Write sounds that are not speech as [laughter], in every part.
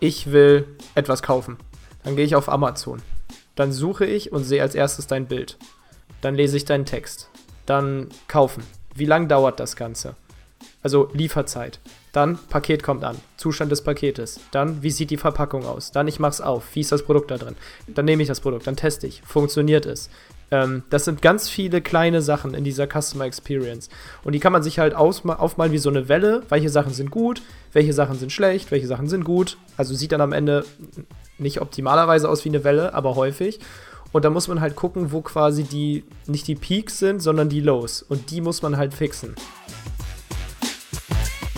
ich will etwas kaufen. Dann gehe ich auf Amazon. Dann suche ich und sehe als erstes dein Bild. Dann lese ich deinen Text. Dann kaufen. Wie lange dauert das Ganze? Also Lieferzeit. Dann Paket kommt an. Zustand des Paketes. Dann wie sieht die Verpackung aus? Dann ich mach's auf. Wie ist das Produkt da drin? Dann nehme ich das Produkt. Dann teste ich. Funktioniert es? Ähm, das sind ganz viele kleine Sachen in dieser Customer Experience. Und die kann man sich halt aufmalen wie so eine Welle. Welche Sachen sind gut? Welche Sachen sind schlecht? Welche Sachen sind gut? Also sieht dann am Ende nicht optimalerweise aus wie eine Welle, aber häufig. Und da muss man halt gucken, wo quasi die, nicht die Peaks sind, sondern die Lows. Und die muss man halt fixen.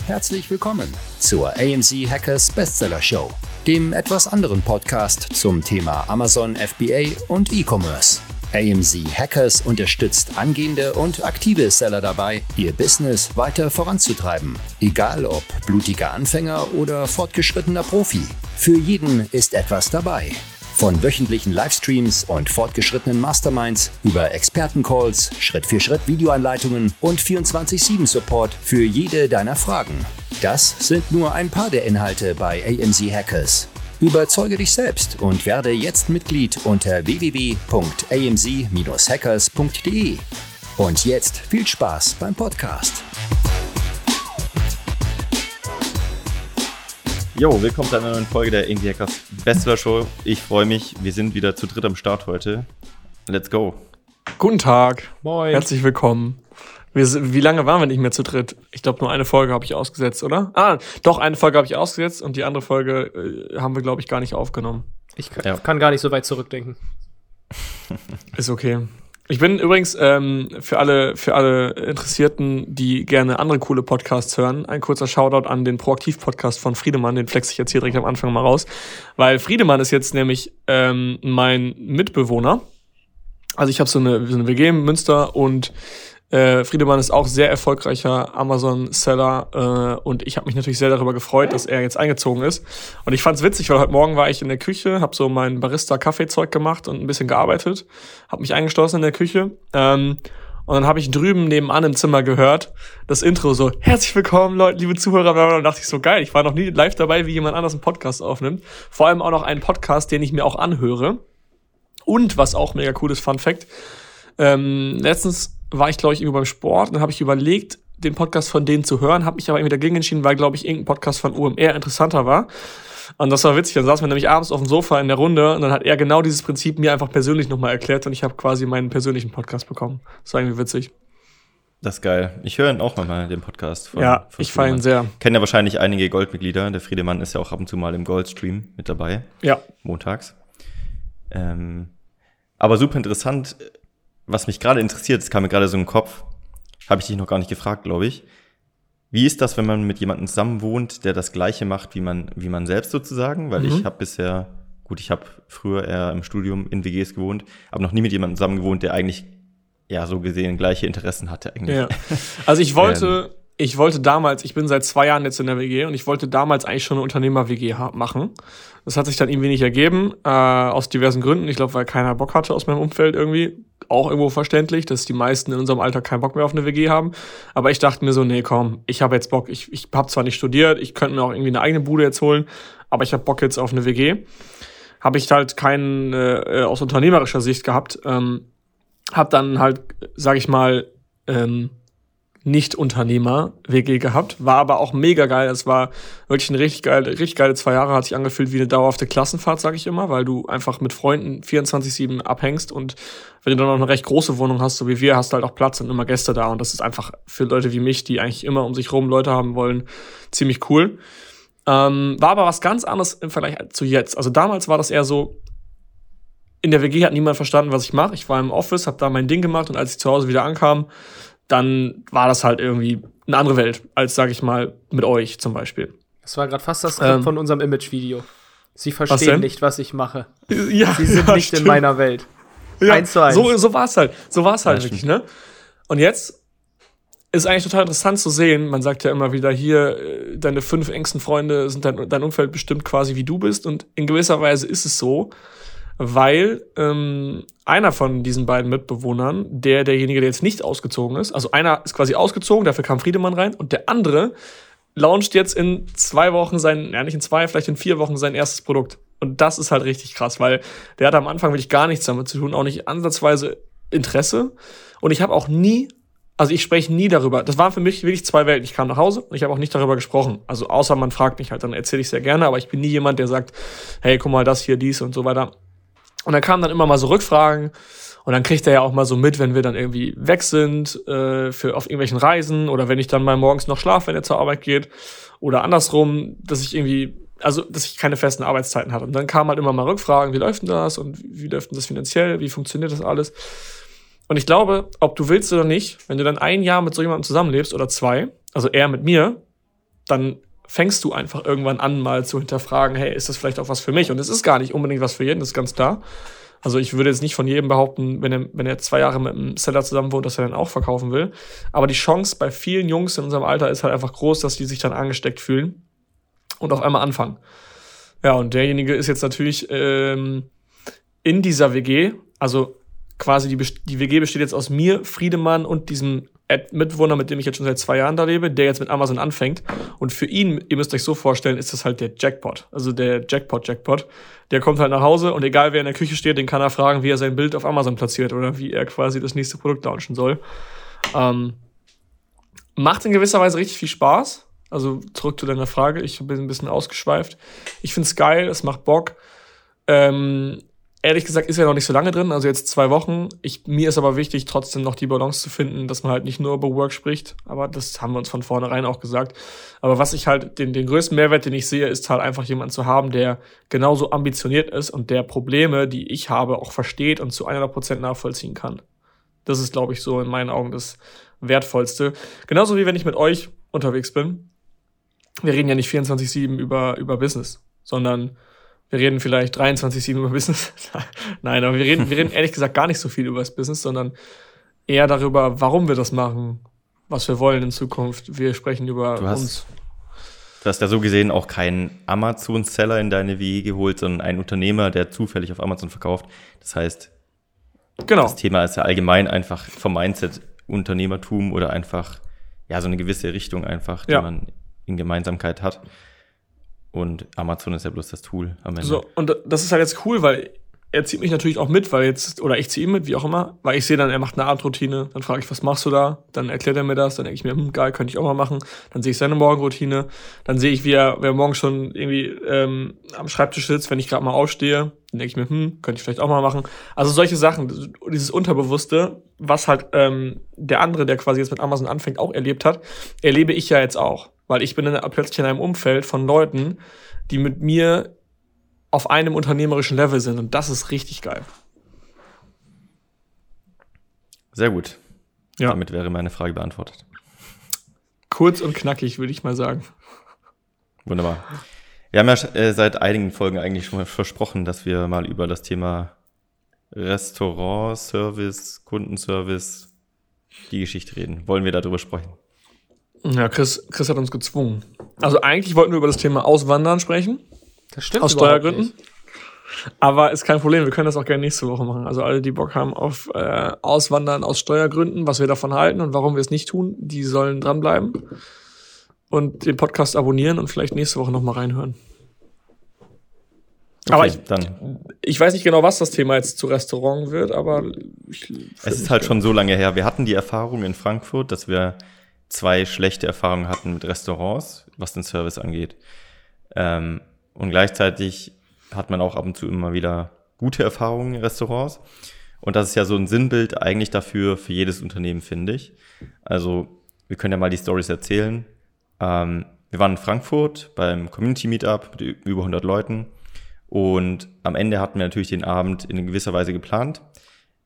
Herzlich willkommen zur AMZ Hackers Bestseller Show, dem etwas anderen Podcast zum Thema Amazon FBA und E-Commerce. AMZ Hackers unterstützt angehende und aktive Seller dabei, ihr Business weiter voranzutreiben. Egal ob blutiger Anfänger oder fortgeschrittener Profi. Für jeden ist etwas dabei. Von wöchentlichen Livestreams und fortgeschrittenen Masterminds über Expertencalls, Schritt-für-Schritt-Videoanleitungen und 24-7-Support für jede deiner Fragen. Das sind nur ein paar der Inhalte bei AMZ Hackers. Überzeuge dich selbst und werde jetzt Mitglied unter www.amz-hackers.de. Und jetzt viel Spaß beim Podcast. Jo, willkommen zu einer neuen Folge der AMZ Hackers Bestseller Show. Ich freue mich, wir sind wieder zu dritt am Start heute. Let's go. Guten Tag. Moin. Herzlich willkommen. Wir, wie lange waren wir nicht mehr zu dritt? Ich glaube, nur eine Folge habe ich ausgesetzt, oder? Ah, doch, eine Folge habe ich ausgesetzt und die andere Folge äh, haben wir, glaube ich, gar nicht aufgenommen. Ich kann, ja. kann, gar nicht so weit zurückdenken. [laughs] Ist okay. Ich bin übrigens ähm, für alle für alle Interessierten, die gerne andere coole Podcasts hören, ein kurzer Shoutout an den Proaktiv-Podcast von Friedemann, den flex ich jetzt hier direkt am Anfang mal raus, weil Friedemann ist jetzt nämlich ähm, mein Mitbewohner. Also ich habe so eine, so eine WG in Münster und äh, Friedemann ist auch sehr erfolgreicher Amazon-Seller äh, und ich habe mich natürlich sehr darüber gefreut, dass er jetzt eingezogen ist. Und ich fand es witzig, weil heute Morgen war ich in der Küche, habe so mein Barista-Kaffeezeug gemacht und ein bisschen gearbeitet, habe mich eingeschlossen in der Küche. Ähm, und dann habe ich drüben nebenan im Zimmer gehört, das Intro so, herzlich willkommen, Leute, liebe Zuhörer. Und dachte ich so, geil, ich war noch nie live dabei, wie jemand anders einen Podcast aufnimmt. Vor allem auch noch einen Podcast, den ich mir auch anhöre. Und was auch mega cool ist, Fun Fact, ähm, letztens war ich, glaube ich, irgendwie beim Sport und dann habe ich überlegt, den Podcast von denen zu hören, habe mich aber irgendwie dagegen entschieden, weil, glaube ich, irgendein Podcast von UMR interessanter war. Und das war witzig. Dann saßen wir nämlich abends auf dem Sofa in der Runde und dann hat er genau dieses Prinzip mir einfach persönlich nochmal erklärt und ich habe quasi meinen persönlichen Podcast bekommen. Das war irgendwie witzig. Das ist geil. Ich höre ihn auch mal, den Podcast. Von, ja, von ich feiere ihn sehr. Kennen ja wahrscheinlich einige Goldmitglieder. Der Friedemann ist ja auch ab und zu mal im Goldstream mit dabei. Ja. Montags. Ähm, aber super interessant, was mich gerade interessiert, es kam mir gerade so im Kopf, habe ich dich noch gar nicht gefragt, glaube ich. Wie ist das, wenn man mit jemandem zusammen wohnt, der das Gleiche macht wie man, wie man selbst sozusagen? Weil mhm. ich habe bisher, gut, ich habe früher eher im Studium in WGs gewohnt, aber noch nie mit jemandem zusammen gewohnt, der eigentlich, ja, so gesehen gleiche Interessen hatte eigentlich. Ja. Also ich [laughs] wollte, ähm, ich wollte damals, ich bin seit zwei Jahren jetzt in der WG und ich wollte damals eigentlich schon eine Unternehmer-WG machen. Das hat sich dann irgendwie nicht ergeben, äh, aus diversen Gründen. Ich glaube, weil keiner Bock hatte aus meinem Umfeld irgendwie. Auch irgendwo verständlich, dass die meisten in unserem Alter keinen Bock mehr auf eine WG haben. Aber ich dachte mir so, nee, komm, ich habe jetzt Bock. Ich, ich habe zwar nicht studiert, ich könnte mir auch irgendwie eine eigene Bude jetzt holen, aber ich habe Bock jetzt auf eine WG. Habe ich halt keinen äh, aus unternehmerischer Sicht gehabt. Ähm, hab dann halt, sag ich mal, ähm, nicht-Unternehmer-WG gehabt, war aber auch mega geil. Es war wirklich eine richtig geile, richtig geile zwei Jahre, hat sich angefühlt wie eine dauerhafte Klassenfahrt, sag ich immer, weil du einfach mit Freunden 24-7 abhängst und wenn du dann noch eine recht große Wohnung hast, so wie wir, hast du halt auch Platz und immer Gäste da und das ist einfach für Leute wie mich, die eigentlich immer um sich rum Leute haben wollen, ziemlich cool. Ähm, war aber was ganz anderes im Vergleich zu jetzt. Also damals war das eher so, in der WG hat niemand verstanden, was ich mache. Ich war im Office, habe da mein Ding gemacht und als ich zu Hause wieder ankam, dann war das halt irgendwie eine andere Welt, als, sag ich mal, mit euch zum Beispiel. Das war gerade fast das ähm, von unserem Image-Video. Sie verstehen was nicht, was ich mache. Ja, Sie sind [laughs] ja, nicht stimmt. in meiner Welt. Ja, eins zu eins. So, so war es halt. So war es halt ja, wirklich, ne? Und jetzt ist eigentlich total interessant zu sehen. Man sagt ja immer wieder hier, äh, deine fünf engsten Freunde sind dein, dein Umfeld bestimmt quasi wie du bist. Und in gewisser Weise ist es so weil ähm, einer von diesen beiden Mitbewohnern, der derjenige, der jetzt nicht ausgezogen ist, also einer ist quasi ausgezogen, dafür kam Friedemann rein und der andere launcht jetzt in zwei Wochen sein, ja nicht in zwei, vielleicht in vier Wochen sein erstes Produkt. Und das ist halt richtig krass, weil der hat am Anfang wirklich gar nichts damit zu tun, auch nicht ansatzweise Interesse. Und ich habe auch nie, also ich spreche nie darüber. Das waren für mich wirklich zwei Welten. Ich kam nach Hause und ich habe auch nicht darüber gesprochen. Also außer man fragt mich halt, dann erzähle ich sehr gerne, aber ich bin nie jemand, der sagt, hey, guck mal, das hier, dies und so weiter. Und dann kamen dann immer mal so Rückfragen und dann kriegt er ja auch mal so mit, wenn wir dann irgendwie weg sind äh, für auf irgendwelchen Reisen oder wenn ich dann mal morgens noch schlafe, wenn er zur Arbeit geht oder andersrum, dass ich irgendwie also dass ich keine festen Arbeitszeiten hatte. Und dann kamen halt immer mal Rückfragen, wie läuft denn das und wie läuft denn das finanziell, wie funktioniert das alles? Und ich glaube, ob du willst oder nicht, wenn du dann ein Jahr mit so jemandem zusammenlebst oder zwei, also er mit mir, dann fängst du einfach irgendwann an, mal zu hinterfragen, hey, ist das vielleicht auch was für mich? Und es ist gar nicht unbedingt was für jeden, das ist ganz klar. Also ich würde jetzt nicht von jedem behaupten, wenn er, wenn er zwei Jahre mit einem Seller zusammen wohnt, dass er dann auch verkaufen will. Aber die Chance bei vielen Jungs in unserem Alter ist halt einfach groß, dass die sich dann angesteckt fühlen und auf einmal anfangen. Ja, und derjenige ist jetzt natürlich ähm, in dieser WG, also quasi die, die WG besteht jetzt aus mir, Friedemann und diesem Mitwohner, mit dem ich jetzt schon seit zwei Jahren da lebe, der jetzt mit Amazon anfängt. Und für ihn, ihr müsst euch so vorstellen, ist das halt der Jackpot. Also der Jackpot-Jackpot. Der kommt halt nach Hause und egal wer in der Küche steht, den kann er fragen, wie er sein Bild auf Amazon platziert oder wie er quasi das nächste Produkt launchen soll. Ähm, macht in gewisser Weise richtig viel Spaß. Also zurück zu deiner Frage, ich bin ein bisschen ausgeschweift. Ich find's geil, es macht Bock. Ähm, ehrlich gesagt ist er noch nicht so lange drin, also jetzt zwei Wochen. Ich, mir ist aber wichtig, trotzdem noch die Balance zu finden, dass man halt nicht nur über Work spricht, aber das haben wir uns von vornherein auch gesagt. Aber was ich halt, den, den größten Mehrwert, den ich sehe, ist halt einfach jemanden zu haben, der genauso ambitioniert ist und der Probleme, die ich habe, auch versteht und zu 100% nachvollziehen kann. Das ist, glaube ich, so in meinen Augen das Wertvollste. Genauso wie wenn ich mit euch unterwegs bin. Wir reden ja nicht 24-7 über, über Business, sondern wir reden vielleicht 23-7 über Business. [laughs] Nein, aber wir reden, wir reden ehrlich gesagt gar nicht so viel über das Business, sondern eher darüber, warum wir das machen, was wir wollen in Zukunft. Wir sprechen über du hast, uns. Du hast ja so gesehen auch keinen Amazon-Seller in deine WG geholt, sondern einen Unternehmer, der zufällig auf Amazon verkauft. Das heißt, genau. das Thema ist ja allgemein einfach vom Mindset Unternehmertum oder einfach ja so eine gewisse Richtung einfach, die ja. man in Gemeinsamkeit hat. Und Amazon ist ja bloß das Tool am Ende. So, und das ist halt jetzt cool, weil er zieht mich natürlich auch mit, weil jetzt, oder ich ziehe ihn mit, wie auch immer, weil ich sehe dann, er macht eine Abendroutine, dann frage ich, was machst du da? Dann erklärt er mir das, dann denke ich mir, hm, geil, könnte ich auch mal machen. Dann sehe ich seine Morgenroutine, dann sehe ich, wie er, wie er morgen schon irgendwie ähm, am Schreibtisch sitzt, wenn ich gerade mal aufstehe. Dann denke ich mir, hm, könnte ich vielleicht auch mal machen. Also solche Sachen, dieses Unterbewusste, was halt ähm, der andere, der quasi jetzt mit Amazon anfängt, auch erlebt hat, erlebe ich ja jetzt auch weil ich bin in, plötzlich in einem Umfeld von Leuten, die mit mir auf einem unternehmerischen Level sind und das ist richtig geil. Sehr gut. Ja. Damit wäre meine Frage beantwortet. Kurz und knackig, würde ich mal sagen. Wunderbar. Wir haben ja äh, seit einigen Folgen eigentlich schon mal versprochen, dass wir mal über das Thema Restaurant, Service, Kundenservice, die Geschichte reden. Wollen wir darüber sprechen? Ja, Chris, Chris hat uns gezwungen. Also eigentlich wollten wir über das Thema Auswandern sprechen. Das stimmt. Aus Steuergründen. Nicht. Aber ist kein Problem, wir können das auch gerne nächste Woche machen. Also alle, die Bock haben auf äh, Auswandern aus Steuergründen, was wir davon halten und warum wir es nicht tun, die sollen dranbleiben und den Podcast abonnieren und vielleicht nächste Woche nochmal reinhören. Okay, aber ich, dann. ich weiß nicht genau, was das Thema jetzt zu Restaurant wird, aber ich, es ist halt schon so lange her. Wir hatten die Erfahrung in Frankfurt, dass wir zwei schlechte Erfahrungen hatten mit Restaurants, was den Service angeht. Ähm, und gleichzeitig hat man auch ab und zu immer wieder gute Erfahrungen in Restaurants. Und das ist ja so ein Sinnbild eigentlich dafür, für jedes Unternehmen, finde ich. Also, wir können ja mal die Stories erzählen. Ähm, wir waren in Frankfurt beim Community Meetup mit über 100 Leuten. Und am Ende hatten wir natürlich den Abend in gewisser Weise geplant.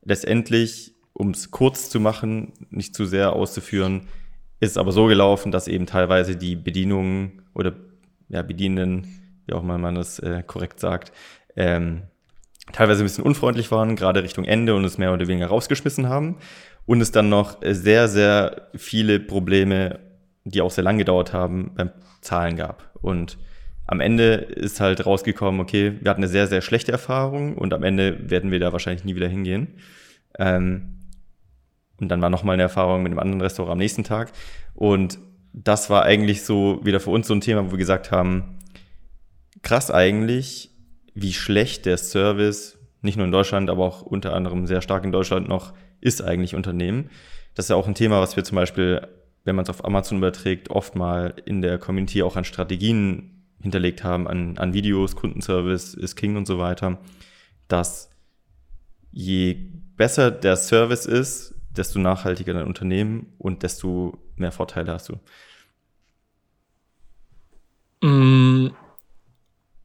Letztendlich, um es kurz zu machen, nicht zu sehr auszuführen, ist aber so gelaufen, dass eben teilweise die Bedienungen oder ja, Bedienenden, wie auch mal man das äh, korrekt sagt, ähm, teilweise ein bisschen unfreundlich waren, gerade Richtung Ende und es mehr oder weniger rausgeschmissen haben. Und es dann noch sehr, sehr viele Probleme, die auch sehr lang gedauert haben, beim Zahlen gab. Und am Ende ist halt rausgekommen, okay, wir hatten eine sehr, sehr schlechte Erfahrung und am Ende werden wir da wahrscheinlich nie wieder hingehen. Ähm, und dann war nochmal eine Erfahrung mit einem anderen Restaurant am nächsten Tag. Und das war eigentlich so wieder für uns so ein Thema, wo wir gesagt haben, krass eigentlich, wie schlecht der Service, nicht nur in Deutschland, aber auch unter anderem sehr stark in Deutschland noch, ist eigentlich Unternehmen. Das ist ja auch ein Thema, was wir zum Beispiel, wenn man es auf Amazon überträgt, oft mal in der Community auch an Strategien hinterlegt haben, an, an Videos, Kundenservice ist King und so weiter, dass je besser der Service ist, desto nachhaltiger dein Unternehmen und desto mehr Vorteile hast du. Mm,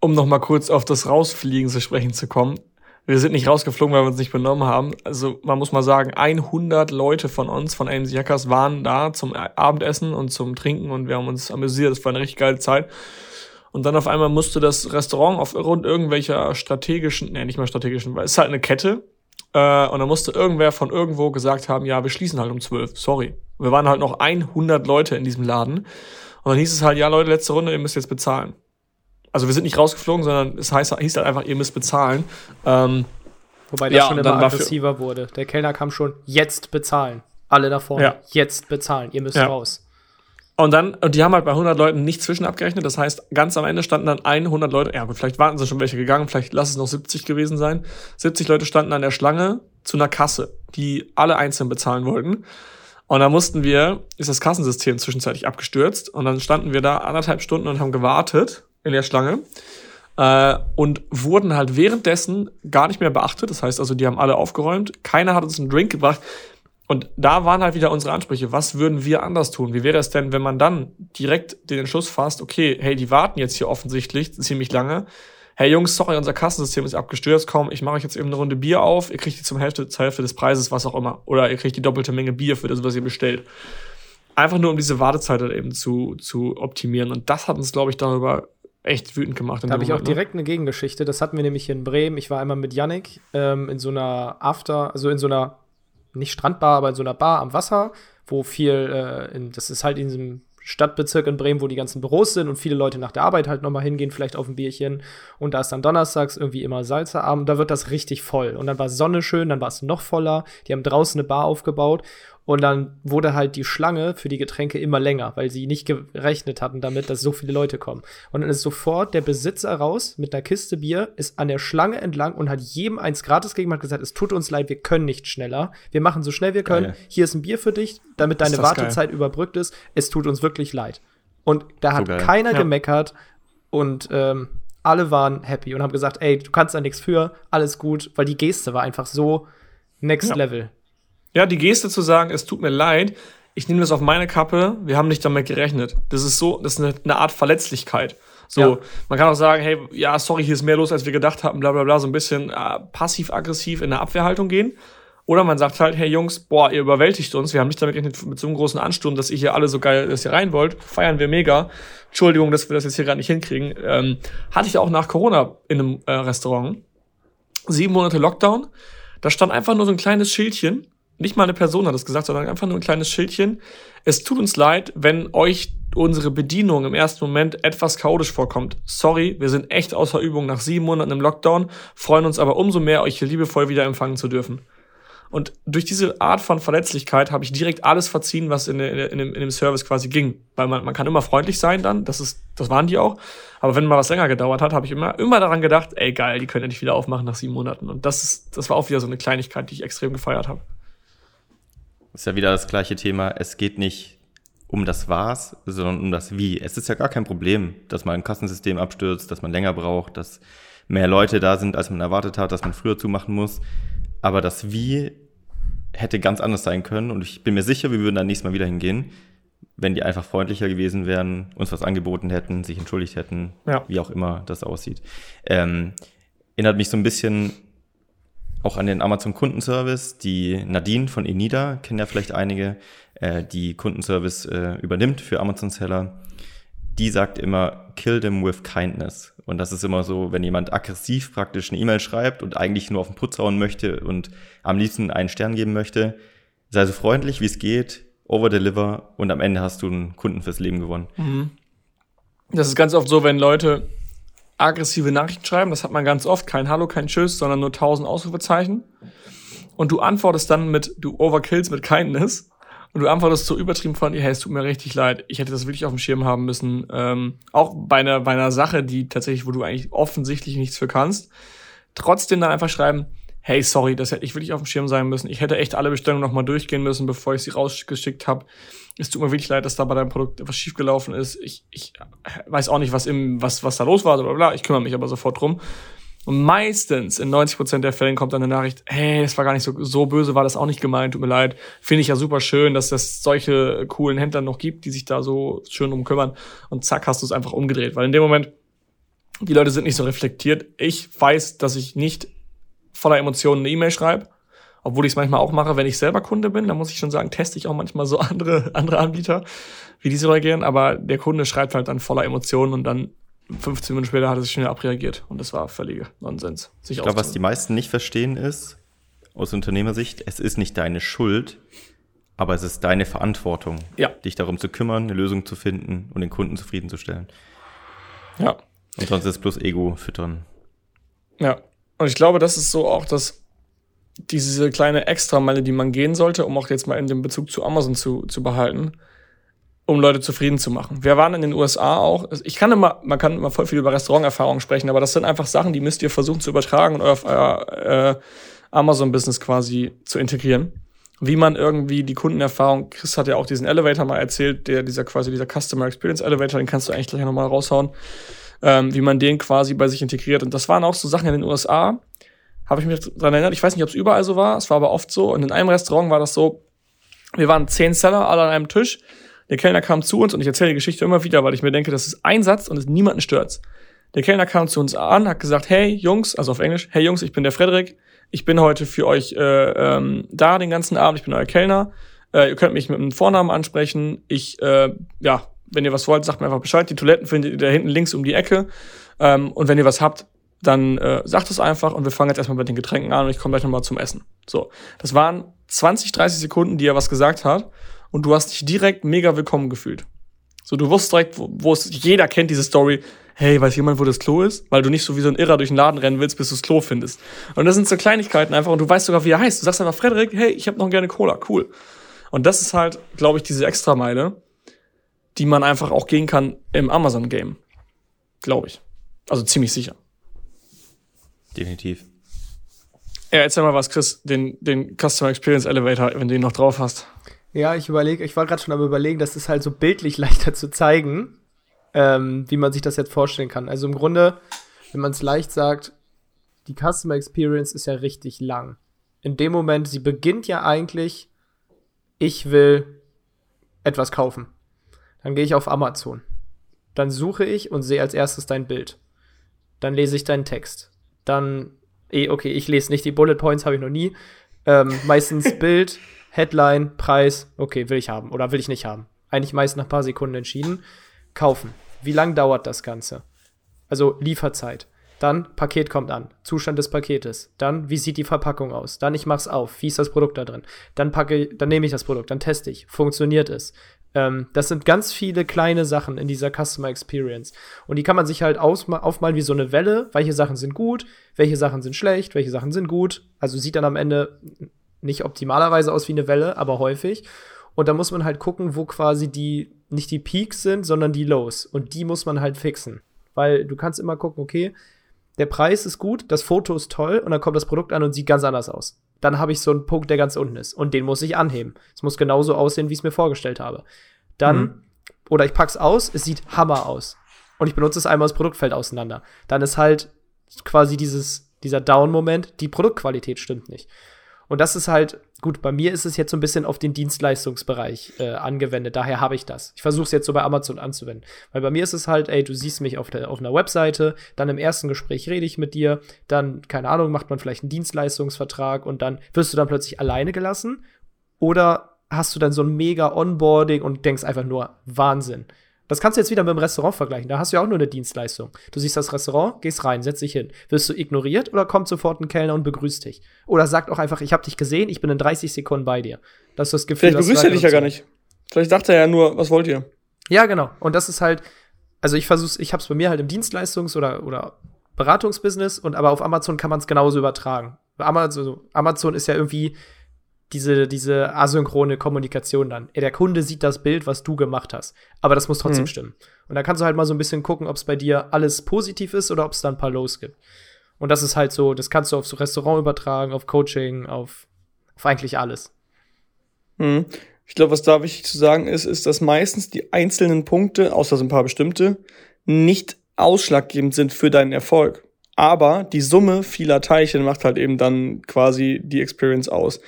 um noch mal kurz auf das Rausfliegen zu sprechen zu kommen. Wir sind nicht rausgeflogen, weil wir uns nicht benommen haben. Also man muss mal sagen, 100 Leute von uns, von AMC Hackers, waren da zum Abendessen und zum Trinken und wir haben uns amüsiert. Das war eine richtig geile Zeit. Und dann auf einmal musste das Restaurant aufgrund irgendwelcher strategischen, nee, nicht mal strategischen, weil es ist halt eine Kette. Äh, und dann musste irgendwer von irgendwo gesagt haben, ja, wir schließen halt um 12, sorry. Wir waren halt noch 100 Leute in diesem Laden. Und dann hieß es halt, ja, Leute, letzte Runde, ihr müsst jetzt bezahlen. Also wir sind nicht rausgeflogen, sondern es heißt, hieß halt einfach, ihr müsst bezahlen. Ähm, Wobei das ja, schon immer aggressiver wurde. Der Kellner kam schon, jetzt bezahlen. Alle da vorne, ja. jetzt bezahlen, ihr müsst ja. raus. Und dann, und die haben halt bei 100 Leuten nicht zwischen abgerechnet. Das heißt, ganz am Ende standen dann 100 Leute, ja gut, vielleicht warten sie schon welche gegangen, vielleicht lass es noch 70 gewesen sein. 70 Leute standen an der Schlange zu einer Kasse, die alle einzeln bezahlen wollten. Und da mussten wir, ist das Kassensystem zwischenzeitlich abgestürzt. Und dann standen wir da anderthalb Stunden und haben gewartet in der Schlange äh, und wurden halt währenddessen gar nicht mehr beachtet. Das heißt also, die haben alle aufgeräumt. Keiner hat uns einen Drink gebracht. Und da waren halt wieder unsere Ansprüche. Was würden wir anders tun? Wie wäre es denn, wenn man dann direkt den Entschluss fasst, okay, hey, die warten jetzt hier offensichtlich ziemlich lange. Hey Jungs, sorry, unser Kassensystem ist abgestürzt. Komm, ich mache euch jetzt eben eine Runde Bier auf. Ihr kriegt die zum Hälfte, zur Hälfte des Preises, was auch immer. Oder ihr kriegt die doppelte Menge Bier für das, was ihr bestellt. Einfach nur, um diese Wartezeit halt eben zu, zu optimieren. Und das hat uns, glaube ich, darüber echt wütend gemacht. Da habe ich auch ne? direkt eine Gegengeschichte. Das hatten wir nämlich hier in Bremen. Ich war einmal mit Yannick ähm, in so einer After, also in so einer, nicht Strandbar, aber in so einer Bar am Wasser, wo viel, äh, in, das ist halt in diesem Stadtbezirk in Bremen, wo die ganzen Büros sind und viele Leute nach der Arbeit halt nochmal hingehen, vielleicht auf ein Bierchen. Und da ist dann donnerstags irgendwie immer Salzerabend, da wird das richtig voll. Und dann war Sonne schön, dann war es noch voller. Die haben draußen eine Bar aufgebaut und dann wurde halt die Schlange für die Getränke immer länger, weil sie nicht gerechnet hatten damit, dass so viele Leute kommen. Und dann ist sofort der Besitzer raus mit einer Kiste Bier, ist an der Schlange entlang und hat jedem eins gratis gegeben, hat gesagt, es tut uns leid, wir können nicht schneller. Wir machen so schnell wir können. Geil. Hier ist ein Bier für dich, damit deine Wartezeit geil. überbrückt ist. Es tut uns wirklich leid. Und da hat so keiner ja. gemeckert und ähm, alle waren happy und haben gesagt, ey, du kannst da nichts für, alles gut, weil die Geste war einfach so next ja. level. Ja, die Geste zu sagen, es tut mir leid, ich nehme das auf meine Kappe, wir haben nicht damit gerechnet. Das ist so, das ist eine, Art Verletzlichkeit. So, ja. man kann auch sagen, hey, ja, sorry, hier ist mehr los, als wir gedacht haben, bla bla bla, so ein bisschen äh, passiv-aggressiv in der Abwehrhaltung gehen. Oder man sagt halt, hey Jungs, boah, ihr überwältigt uns, wir haben nicht damit gerechnet, mit so einem großen Ansturm, dass ihr hier alle so geil, dass ihr rein wollt, feiern wir mega. Entschuldigung, dass wir das jetzt hier gerade nicht hinkriegen. Ähm, hatte ich auch nach Corona in einem äh, Restaurant. Sieben Monate Lockdown. Da stand einfach nur so ein kleines Schildchen nicht mal eine Person hat das gesagt, sondern einfach nur ein kleines Schildchen. Es tut uns leid, wenn euch unsere Bedienung im ersten Moment etwas chaotisch vorkommt. Sorry, wir sind echt außer Übung nach sieben Monaten im Lockdown, freuen uns aber umso mehr, euch hier liebevoll wieder empfangen zu dürfen. Und durch diese Art von Verletzlichkeit habe ich direkt alles verziehen, was in, in, dem, in dem Service quasi ging. Weil man, man kann immer freundlich sein dann, das, ist, das waren die auch. Aber wenn mal was länger gedauert hat, habe ich immer, immer daran gedacht, ey geil, die können nicht wieder aufmachen nach sieben Monaten. Und das, ist, das war auch wieder so eine Kleinigkeit, die ich extrem gefeiert habe. Ist ja wieder das gleiche Thema. Es geht nicht um das Was, sondern um das Wie. Es ist ja gar kein Problem, dass mal ein Kassensystem abstürzt, dass man länger braucht, dass mehr Leute da sind, als man erwartet hat, dass man früher zumachen muss. Aber das Wie hätte ganz anders sein können und ich bin mir sicher, wir würden dann nächstes Mal wieder hingehen, wenn die einfach freundlicher gewesen wären, uns was angeboten hätten, sich entschuldigt hätten, ja. wie auch immer das aussieht. Ähm, erinnert mich so ein bisschen auch an den Amazon Kundenservice. Die Nadine von Enida, kennen ja vielleicht einige, äh, die Kundenservice äh, übernimmt für Amazon-Seller. Die sagt immer, kill them with kindness. Und das ist immer so, wenn jemand aggressiv praktisch eine E-Mail schreibt und eigentlich nur auf den Putz hauen möchte und am liebsten einen Stern geben möchte, sei so freundlich, wie es geht, overdeliver und am Ende hast du einen Kunden fürs Leben gewonnen. Mhm. Das ist ganz oft so, wenn Leute aggressive Nachrichten schreiben. Das hat man ganz oft. Kein Hallo, kein Tschüss, sondern nur tausend Ausrufezeichen. Und du antwortest dann mit, du overkills mit Kindness. und du antwortest so übertrieben von hey, es tut mir richtig leid, ich hätte das wirklich auf dem Schirm haben müssen. Ähm, auch bei einer, bei einer Sache, die tatsächlich, wo du eigentlich offensichtlich nichts für kannst, trotzdem dann einfach schreiben, hey, sorry, das hätte ich wirklich auf dem Schirm sein müssen. Ich hätte echt alle Bestellungen nochmal durchgehen müssen, bevor ich sie rausgeschickt habe. Es tut mir wirklich leid, dass da bei deinem Produkt etwas schiefgelaufen ist. Ich, ich weiß auch nicht, was, im, was, was da los war, oder bla. Ich kümmere mich aber sofort drum. Und meistens, in 90% der Fällen, kommt dann eine Nachricht, hey, das war gar nicht so, so böse, war das auch nicht gemeint, tut mir leid. Finde ich ja super schön, dass es solche coolen Händler noch gibt, die sich da so schön drum kümmern. Und zack, hast du es einfach umgedreht. Weil in dem Moment, die Leute sind nicht so reflektiert. Ich weiß, dass ich nicht voller Emotionen eine E-Mail schreibe, obwohl ich es manchmal auch mache, wenn ich selber Kunde bin. Da muss ich schon sagen, teste ich auch manchmal so [laughs] andere, andere Anbieter, wie die so reagieren. Aber der Kunde schreibt halt dann voller Emotionen und dann 15 Minuten später hat er sich schnell abreagiert und das war völlige Nonsens. Sich ich glaube, was die meisten nicht verstehen ist, aus Unternehmersicht, es ist nicht deine Schuld, aber es ist deine Verantwortung, ja. dich darum zu kümmern, eine Lösung zu finden und den Kunden zufriedenzustellen. Ja. Und sonst ist es bloß Ego füttern. Ja. Und ich glaube, das ist so auch das, diese kleine Extrameile, die man gehen sollte, um auch jetzt mal in dem Bezug zu Amazon zu, zu behalten um Leute zufrieden zu machen. Wir waren in den USA auch. Ich kann immer, man kann immer voll viel über Restauranterfahrungen sprechen, aber das sind einfach Sachen, die müsst ihr versuchen zu übertragen und auf euer äh, Amazon-Business quasi zu integrieren. Wie man irgendwie die Kundenerfahrung, Chris hat ja auch diesen Elevator mal erzählt, der dieser quasi dieser Customer Experience Elevator, den kannst du eigentlich gleich nochmal raushauen, ähm, wie man den quasi bei sich integriert. Und das waren auch so Sachen in den USA, habe ich mich dran erinnert. Ich weiß nicht, ob es überall so war, es war aber oft so. Und in einem Restaurant war das so, wir waren zehn Seller alle an einem Tisch der Kellner kam zu uns und ich erzähle die Geschichte immer wieder, weil ich mir denke, das ist ein Satz und es niemanden stört. Der Kellner kam zu uns an, hat gesagt, hey Jungs, also auf Englisch, hey Jungs, ich bin der Frederik, ich bin heute für euch äh, ähm, da den ganzen Abend, ich bin euer Kellner. Äh, ihr könnt mich mit einem Vornamen ansprechen. Ich, äh, ja, wenn ihr was wollt, sagt mir einfach Bescheid. Die Toiletten findet ihr da hinten links um die Ecke. Ähm, und wenn ihr was habt, dann äh, sagt es einfach und wir fangen jetzt erstmal mit den Getränken an und ich komme gleich nochmal zum Essen. So, das waren 20, 30 Sekunden, die er was gesagt hat und du hast dich direkt mega willkommen gefühlt. So, du wusstest direkt, wo, wo es, jeder kennt diese Story, hey, weiß jemand, wo das Klo ist? Weil du nicht so wie so ein Irrer durch den Laden rennen willst, bis du das Klo findest. Und das sind so Kleinigkeiten einfach und du weißt sogar, wie er heißt. Du sagst einfach, Frederik, hey, ich habe noch gerne Cola, cool. Und das ist halt, glaube ich, diese Extrameile, die man einfach auch gehen kann im Amazon-Game. Glaube ich. Also ziemlich sicher. Definitiv. Ja, erzähl mal was, Chris, den, den Customer Experience Elevator, wenn du ihn noch drauf hast. Ja, ich überlege, ich war gerade schon am überlegen, das ist halt so bildlich [laughs] leichter zu zeigen, ähm, wie man sich das jetzt vorstellen kann. Also im Grunde, wenn man es leicht sagt, die Customer Experience ist ja richtig lang. In dem Moment, sie beginnt ja eigentlich, ich will etwas kaufen. Dann gehe ich auf Amazon. Dann suche ich und sehe als erstes dein Bild. Dann lese ich deinen Text. Dann, eh, okay, ich lese nicht die Bullet Points, habe ich noch nie. Ähm, [laughs] meistens Bild, Headline, Preis, okay, will ich haben oder will ich nicht haben. Eigentlich meist nach ein paar Sekunden entschieden. Kaufen. Wie lang dauert das Ganze? Also Lieferzeit. Dann Paket kommt an. Zustand des Paketes. Dann wie sieht die Verpackung aus? Dann ich mach's auf. Wie ist das Produkt da drin? Dann packe, dann nehme ich das Produkt, dann teste ich. Funktioniert es? Ähm, das sind ganz viele kleine Sachen in dieser Customer Experience. Und die kann man sich halt aufmalen wie so eine Welle. Welche Sachen sind gut? Welche Sachen sind schlecht? Welche Sachen sind gut? Also sieht dann am Ende nicht optimalerweise aus wie eine Welle, aber häufig. Und da muss man halt gucken, wo quasi die, nicht die Peaks sind, sondern die Lows. Und die muss man halt fixen. Weil du kannst immer gucken, okay, der Preis ist gut, das Foto ist toll und dann kommt das Produkt an und sieht ganz anders aus. Dann habe ich so einen Punkt, der ganz unten ist. Und den muss ich anheben. Es muss genauso aussehen, wie ich es mir vorgestellt habe. Dann, mhm. oder ich pack's aus, es sieht Hammer aus. Und ich benutze es einmal das Produktfeld auseinander. Dann ist halt quasi dieses, dieser Down-Moment, die Produktqualität stimmt nicht. Und das ist halt, gut, bei mir ist es jetzt so ein bisschen auf den Dienstleistungsbereich äh, angewendet, daher habe ich das. Ich versuche es jetzt so bei Amazon anzuwenden. Weil bei mir ist es halt, ey, du siehst mich auf, der, auf einer Webseite, dann im ersten Gespräch rede ich mit dir, dann, keine Ahnung, macht man vielleicht einen Dienstleistungsvertrag und dann wirst du dann plötzlich alleine gelassen. Oder hast du dann so ein mega Onboarding und denkst einfach nur, Wahnsinn. Das kannst du jetzt wieder mit dem Restaurant vergleichen. Da hast du ja auch nur eine Dienstleistung. Du siehst das Restaurant, gehst rein, setz dich hin. Wirst du ignoriert oder kommt sofort ein Kellner und begrüßt dich? Oder sagt auch einfach, ich habe dich gesehen, ich bin in 30 Sekunden bei dir. Das ist das Gefühl, Vielleicht begrüßt er dich ja gar nicht. Vielleicht dachte er ja nur, was wollt ihr? Ja, genau. Und das ist halt, also ich versuch's, ich hab's bei mir halt im Dienstleistungs- oder, oder Beratungsbusiness und aber auf Amazon kann man es genauso übertragen. Amazon, Amazon ist ja irgendwie diese, diese asynchrone Kommunikation dann. Der Kunde sieht das Bild, was du gemacht hast. Aber das muss trotzdem Mhm. stimmen. Und da kannst du halt mal so ein bisschen gucken, ob es bei dir alles positiv ist oder ob es da ein paar Lows gibt. Und das ist halt so, das kannst du auf so Restaurant übertragen, auf Coaching, auf, auf eigentlich alles. Mhm. Ich glaube, was da wichtig zu sagen ist, ist, dass meistens die einzelnen Punkte, außer so ein paar bestimmte, nicht ausschlaggebend sind für deinen Erfolg. Aber die Summe vieler Teilchen macht halt eben dann quasi die Experience aus.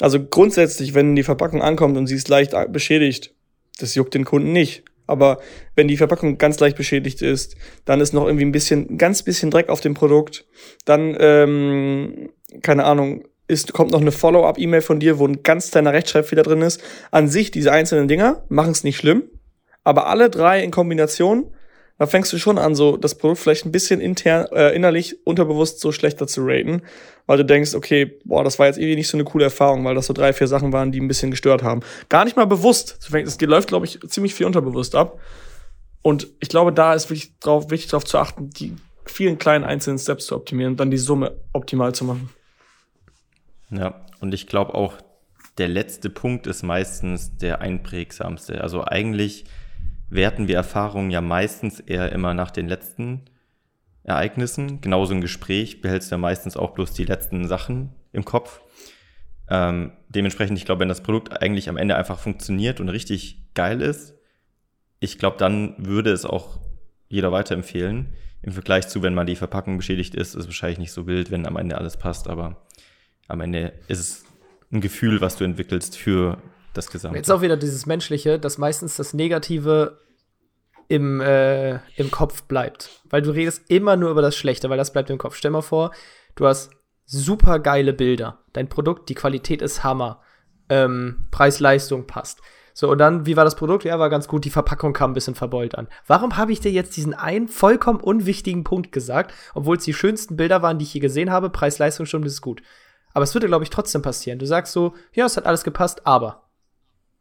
Also grundsätzlich, wenn die Verpackung ankommt und sie ist leicht beschädigt, das juckt den Kunden nicht. Aber wenn die Verpackung ganz leicht beschädigt ist, dann ist noch irgendwie ein bisschen, ganz bisschen Dreck auf dem Produkt. Dann, ähm, keine Ahnung, ist, kommt noch eine Follow-up-E-Mail von dir, wo ein ganz kleiner Rechtschreibfehler drin ist. An sich, diese einzelnen Dinger machen es nicht schlimm. Aber alle drei in Kombination, da fängst du schon an, so das Produkt vielleicht ein bisschen intern, äh, innerlich unterbewusst so schlechter zu raten, weil du denkst, okay, boah, das war jetzt irgendwie nicht so eine coole Erfahrung, weil das so drei, vier Sachen waren, die ein bisschen gestört haben. Gar nicht mal bewusst. Es läuft, glaube ich, ziemlich viel unterbewusst ab. Und ich glaube, da ist wirklich drauf, wichtig darauf zu achten, die vielen kleinen einzelnen Steps zu optimieren und dann die Summe optimal zu machen. Ja, und ich glaube auch, der letzte Punkt ist meistens der einprägsamste. Also eigentlich werten wir Erfahrungen ja meistens eher immer nach den letzten Ereignissen. Genauso ein Gespräch behältst du ja meistens auch bloß die letzten Sachen im Kopf. Ähm, dementsprechend, ich glaube, wenn das Produkt eigentlich am Ende einfach funktioniert und richtig geil ist, ich glaube, dann würde es auch jeder weiterempfehlen. Im Vergleich zu, wenn mal die Verpackung beschädigt ist, ist es wahrscheinlich nicht so wild, wenn am Ende alles passt, aber am Ende ist es ein Gefühl, was du entwickelst für das Gesamte. Jetzt auch wieder dieses Menschliche, dass meistens das Negative im, äh, im Kopf bleibt. Weil du redest immer nur über das Schlechte, weil das bleibt im Kopf. Stell mal vor, du hast super geile Bilder. Dein Produkt, die Qualität ist Hammer. Ähm, Preis-Leistung passt. So, und dann, wie war das Produkt? Ja, war ganz gut. Die Verpackung kam ein bisschen verbeult an. Warum habe ich dir jetzt diesen einen vollkommen unwichtigen Punkt gesagt, obwohl es die schönsten Bilder waren, die ich je gesehen habe? Preis-Leistung das ist gut. Aber es würde, glaube ich, trotzdem passieren. Du sagst so, ja, es hat alles gepasst, aber.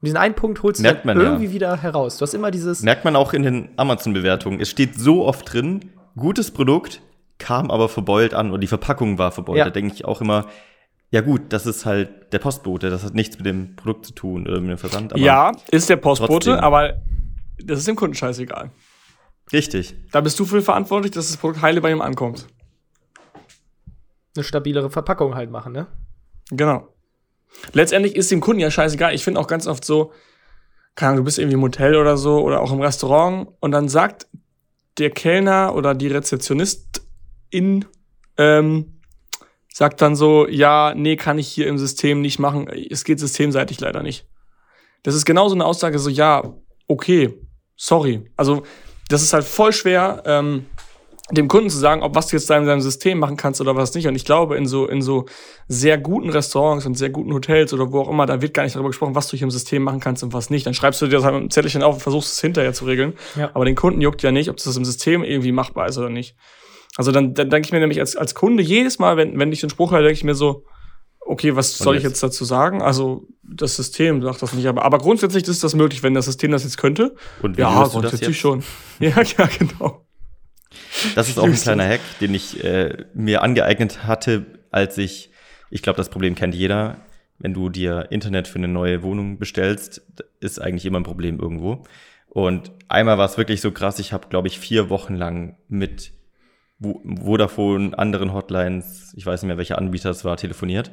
Und diesen einen Punkt holst Merkt du man irgendwie ja. wieder heraus. Du hast immer dieses. Merkt man auch in den Amazon-Bewertungen. Es steht so oft drin, gutes Produkt, kam aber verbeult an und die Verpackung war verbeult. Ja. Da denke ich auch immer, ja gut, das ist halt der Postbote, das hat nichts mit dem Produkt zu tun oder mit dem Versand. Aber ja, ist der Postbote, trotzdem. aber das ist dem Kunden scheißegal. Richtig. Da bist du für verantwortlich, dass das Produkt heile bei ihm ankommt. eine stabilere Verpackung halt machen, ne? Genau. Letztendlich ist dem Kunden ja scheißegal. Ich finde auch ganz oft so, keine Ahnung, du bist irgendwie im Hotel oder so oder auch im Restaurant und dann sagt der Kellner oder die Rezeptionistin, ähm, sagt dann so, ja, nee, kann ich hier im System nicht machen. Es geht systemseitig leider nicht. Das ist genau so eine Aussage, so, ja, okay, sorry. Also, das ist halt voll schwer, ähm, dem Kunden zu sagen, ob was du jetzt da in seinem System machen kannst oder was nicht. Und ich glaube, in so, in so sehr guten Restaurants und sehr guten Hotels oder wo auch immer, da wird gar nicht darüber gesprochen, was du hier im System machen kannst und was nicht. Dann schreibst du dir das halt mit einem Zettelchen auf und versuchst es hinterher zu regeln. Ja. Aber den Kunden juckt ja nicht, ob das im System irgendwie machbar ist oder nicht. Also dann, dann denke ich mir nämlich als, als Kunde jedes Mal, wenn, wenn ich den Spruch höre, denke ich mir so, okay, was soll ich jetzt? dazu sagen? Also das System sagt das nicht, aber, aber grundsätzlich ist das möglich, wenn das System das jetzt könnte. Und wie Ja, löst du das grundsätzlich jetzt? schon. [laughs] Ja, ja, genau. Das ist auch ein kleiner Hack, den ich äh, mir angeeignet hatte, als ich, ich glaube, das Problem kennt jeder, wenn du dir Internet für eine neue Wohnung bestellst, ist eigentlich immer ein Problem irgendwo. Und einmal war es wirklich so krass, ich habe, glaube ich, vier Wochen lang mit Vo- Vodafone, anderen Hotlines, ich weiß nicht mehr, welcher Anbieter es war, telefoniert.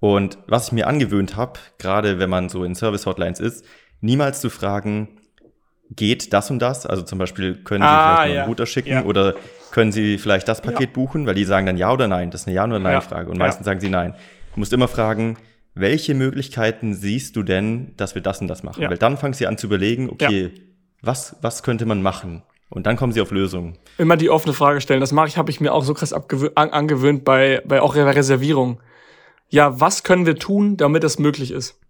Und was ich mir angewöhnt habe, gerade wenn man so in Service-Hotlines ist, niemals zu fragen, geht das und das? Also zum Beispiel, können Sie Ah, vielleicht mal ja. einen Router schicken Ja. oder können Sie vielleicht das Paket buchen? Weil die sagen dann ja oder nein. Das ist eine Ja- oder Ja. Nein-Frage. Und Ja. meistens sagen sie nein. Du musst immer fragen, welche Möglichkeiten siehst du denn, dass wir das und das machen? Ja. Weil dann fangen sie an zu überlegen, okay, was, was könnte man machen? Und dann kommen sie auf Lösungen. Immer die offene Frage stellen. Das mache ich, habe ich mir auch so krass an, angewöhnt bei, bei auch Reservierung. Ja, was können wir tun, damit das möglich ist?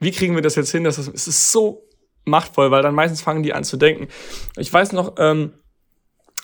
Wie kriegen wir das jetzt hin? Dass das, es ist so machtvoll, weil dann meistens fangen die an zu denken. Ich weiß noch, ähm,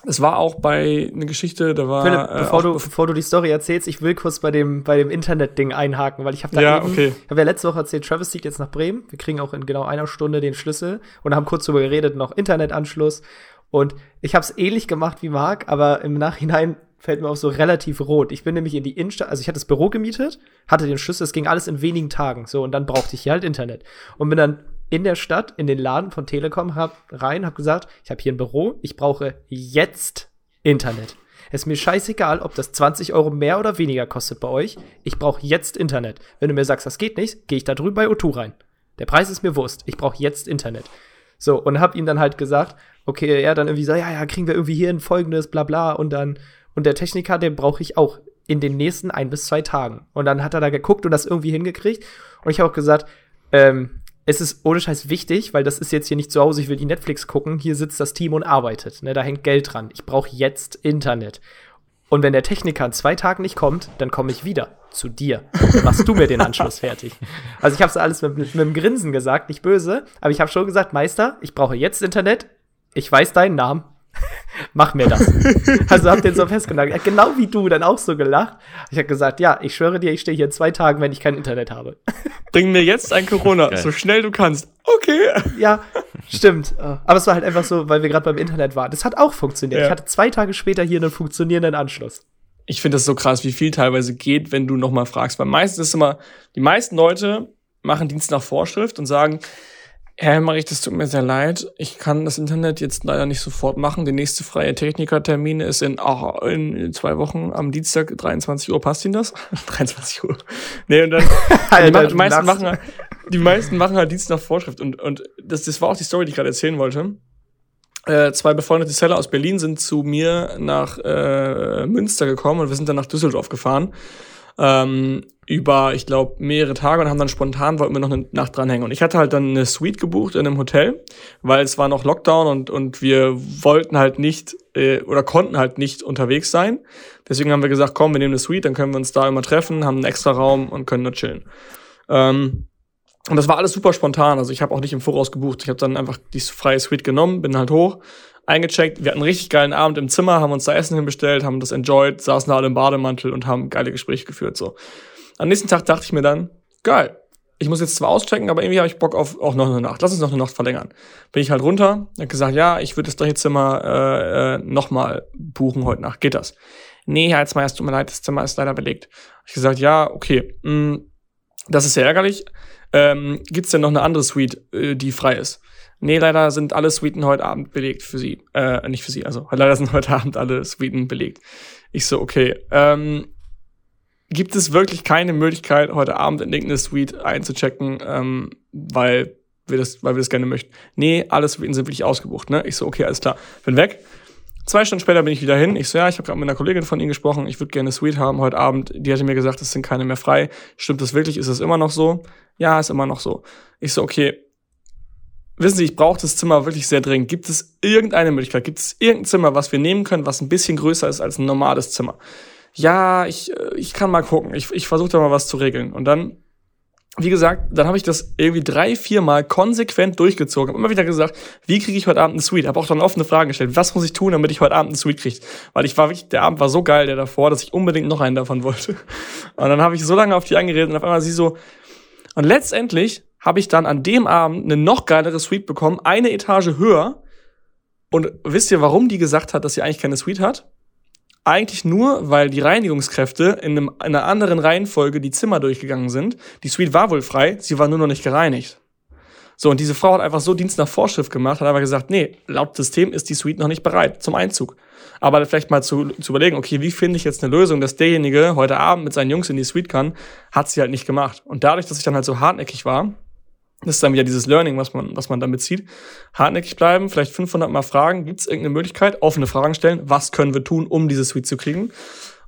es war auch bei einer Geschichte, da war Philipp, äh, bevor, auch du, bevor du die Story erzählst, ich will kurz bei dem, bei dem Internet-Ding einhaken, weil ich habe da Ja, eben, okay. ich habe ja letzte Woche erzählt, Travis zieht jetzt nach Bremen. Wir kriegen auch in genau einer Stunde den Schlüssel und haben kurz darüber geredet, noch Internetanschluss. Und ich habe es ähnlich gemacht wie Marc, aber im Nachhinein fällt mir auch so relativ rot. Ich bin nämlich in die Innenstadt, also ich hatte das Büro gemietet, hatte den Schlüssel, es ging alles in wenigen Tagen. So, und dann brauchte ich hier halt Internet. Und bin dann in der Stadt, in den Laden von Telekom hab, rein, hab gesagt, ich habe hier ein Büro, ich brauche jetzt Internet. Es ist mir scheißegal, ob das 20 Euro mehr oder weniger kostet bei euch. Ich brauche jetzt Internet. Wenn du mir sagst, das geht nicht, gehe ich da drüben bei O2 rein. Der Preis ist mir Wurst. Ich brauche jetzt Internet. So, und hab ihm dann halt gesagt, okay, er dann irgendwie so, ja, ja, kriegen wir irgendwie hier ein folgendes, bla bla. Und dann, und der Techniker, den brauche ich auch in den nächsten ein bis zwei Tagen. Und dann hat er da geguckt und das irgendwie hingekriegt. Und ich habe auch gesagt, ähm, es ist ohne Scheiß wichtig, weil das ist jetzt hier nicht zu Hause, ich will die Netflix gucken, hier sitzt das Team und arbeitet. Ne, da hängt Geld dran. Ich brauche jetzt Internet. Und wenn der Techniker in zwei Tagen nicht kommt, dann komme ich wieder zu dir. Dann machst du mir den Anschluss [laughs] fertig. Also ich habe es alles mit, mit, mit einem Grinsen gesagt, nicht böse, aber ich habe schon gesagt, Meister, ich brauche jetzt Internet. Ich weiß deinen Namen. [laughs] Mach mir das. also hab den so festgenagelt. Er hat genau wie du dann auch so gelacht. Ich habe gesagt, ja, ich schwöre dir, ich stehe hier in zwei Tagen, wenn ich kein Internet habe. [laughs] Bring mir jetzt ein Corona, Geil. so schnell du kannst. Okay. Ja, stimmt. Aber es war halt einfach so, weil wir gerade beim Internet waren. Das hat auch funktioniert. Ja. Ich hatte zwei Tage später hier einen funktionierenden Anschluss. Ich finde das so krass, wie viel teilweise geht, wenn du nochmal fragst. Weil meistens ist immer, die meisten Leute machen Dienst nach Vorschrift und sagen, Herr Hemmerich, das tut mir sehr leid. Ich kann das Internet jetzt leider nicht sofort machen. Der nächste freie Technikertermin ist in, oh, in zwei Wochen am Dienstag 23 Uhr. Passt Ihnen das? [laughs] 23 Uhr. Nee, und dann [laughs] Alter, die, meisten machen, halt, die meisten machen halt Dienst nach Vorschrift. Und, und das, das war auch die Story, die ich gerade erzählen wollte. Äh, zwei befreundete Seller aus Berlin sind zu mir nach äh, Münster gekommen und wir sind dann nach Düsseldorf gefahren ähm, über, ich glaube, mehrere Tage und haben dann spontan, wollten wir noch eine Nacht dranhängen. Und ich hatte halt dann eine Suite gebucht in einem Hotel, weil es war noch Lockdown und, und wir wollten halt nicht äh, oder konnten halt nicht unterwegs sein. Deswegen haben wir gesagt, komm, wir nehmen eine Suite, dann können wir uns da immer treffen, haben einen extra Raum und können nur chillen. Ähm, und das war alles super spontan. Also ich habe auch nicht im Voraus gebucht. Ich habe dann einfach die freie Suite genommen, bin halt hoch, eingecheckt. Wir hatten einen richtig geilen Abend im Zimmer, haben uns da Essen hinbestellt, haben das enjoyed, saßen da alle im Bademantel und haben geile Gespräche geführt. So. Am nächsten Tag dachte ich mir dann, geil. Ich muss jetzt zwar auschecken, aber irgendwie habe ich Bock auf auch noch eine Nacht. Lass uns noch eine Nacht verlängern. Bin ich halt runter, hab gesagt, ja, ich würde das gleiche Zimmer äh, äh, nochmal buchen heute Nacht. Geht das? Nee, Herr Heizmeier, es tut mir leid, das Zimmer ist leider belegt. Hab ich gesagt, ja, okay. Mh, mm, das ist sehr ärgerlich. Ähm, Gibt denn noch eine andere Suite, äh, die frei ist? Nee, leider sind alle Suiten heute Abend belegt für sie. Äh, nicht für sie, also leider sind heute Abend alle Suiten belegt. Ich so, okay. Ähm, gibt es wirklich keine Möglichkeit, heute Abend in irgendeine Suite einzuchecken, ähm, weil wir das, weil wir das gerne möchten? Nee, alle Suiten sind wirklich ausgebucht, ne? Ich so, okay, alles klar. Bin weg. Zwei Stunden später bin ich wieder hin. Ich so, ja, ich habe gerade mit einer Kollegin von Ihnen gesprochen. Ich würde gerne eine Suite haben heute Abend. Die hatte mir gesagt, es sind keine mehr frei. Stimmt das wirklich? Ist es immer noch so? Ja, ist immer noch so. Ich so, okay, wissen Sie, ich brauche das Zimmer wirklich sehr dringend. Gibt es irgendeine Möglichkeit? Gibt es irgendein Zimmer, was wir nehmen können, was ein bisschen größer ist als ein normales Zimmer? Ja, ich, äh, ich kann mal gucken. Ich, ich versuche da mal was zu regeln. Und dann, wie gesagt, dann habe ich das irgendwie drei, vier Mal konsequent durchgezogen. Hab immer wieder gesagt, wie kriege ich heute Abend eine Suite? Habe auch dann offene Fragen gestellt. Was muss ich tun, damit ich heute Abend eine Suite kriege? Weil ich war wirklich, der Abend war so geil, der davor, dass ich unbedingt noch einen davon wollte. [laughs] Und dann habe ich so lange auf die angeredet und auf einmal sie so. Und letztendlich habe ich dann an dem Abend eine noch geilere Suite bekommen, eine Etage höher. Und wisst ihr, warum die gesagt hat, dass sie eigentlich keine Suite hat? Eigentlich nur, weil die Reinigungskräfte in, einem, in einer anderen Reihenfolge die Zimmer durchgegangen sind. Die Suite war wohl frei, sie war nur noch nicht gereinigt. So, und diese Frau hat einfach so Dienst nach Vorschrift gemacht, hat aber gesagt, nee, laut System ist die Suite noch nicht bereit zum Einzug. Aber vielleicht mal zu, zu überlegen, okay, wie finde ich jetzt eine Lösung, dass derjenige heute Abend mit seinen Jungs in die Suite kann, hat sie halt nicht gemacht. Und dadurch, dass ich dann halt so hartnäckig war, das ist dann wieder dieses Learning, was man, was man damit zieht. Hartnäckig bleiben, vielleicht 500 Mal fragen, gibt es irgendeine Möglichkeit, offene Fragen stellen, was können wir tun, um diese Suite zu kriegen?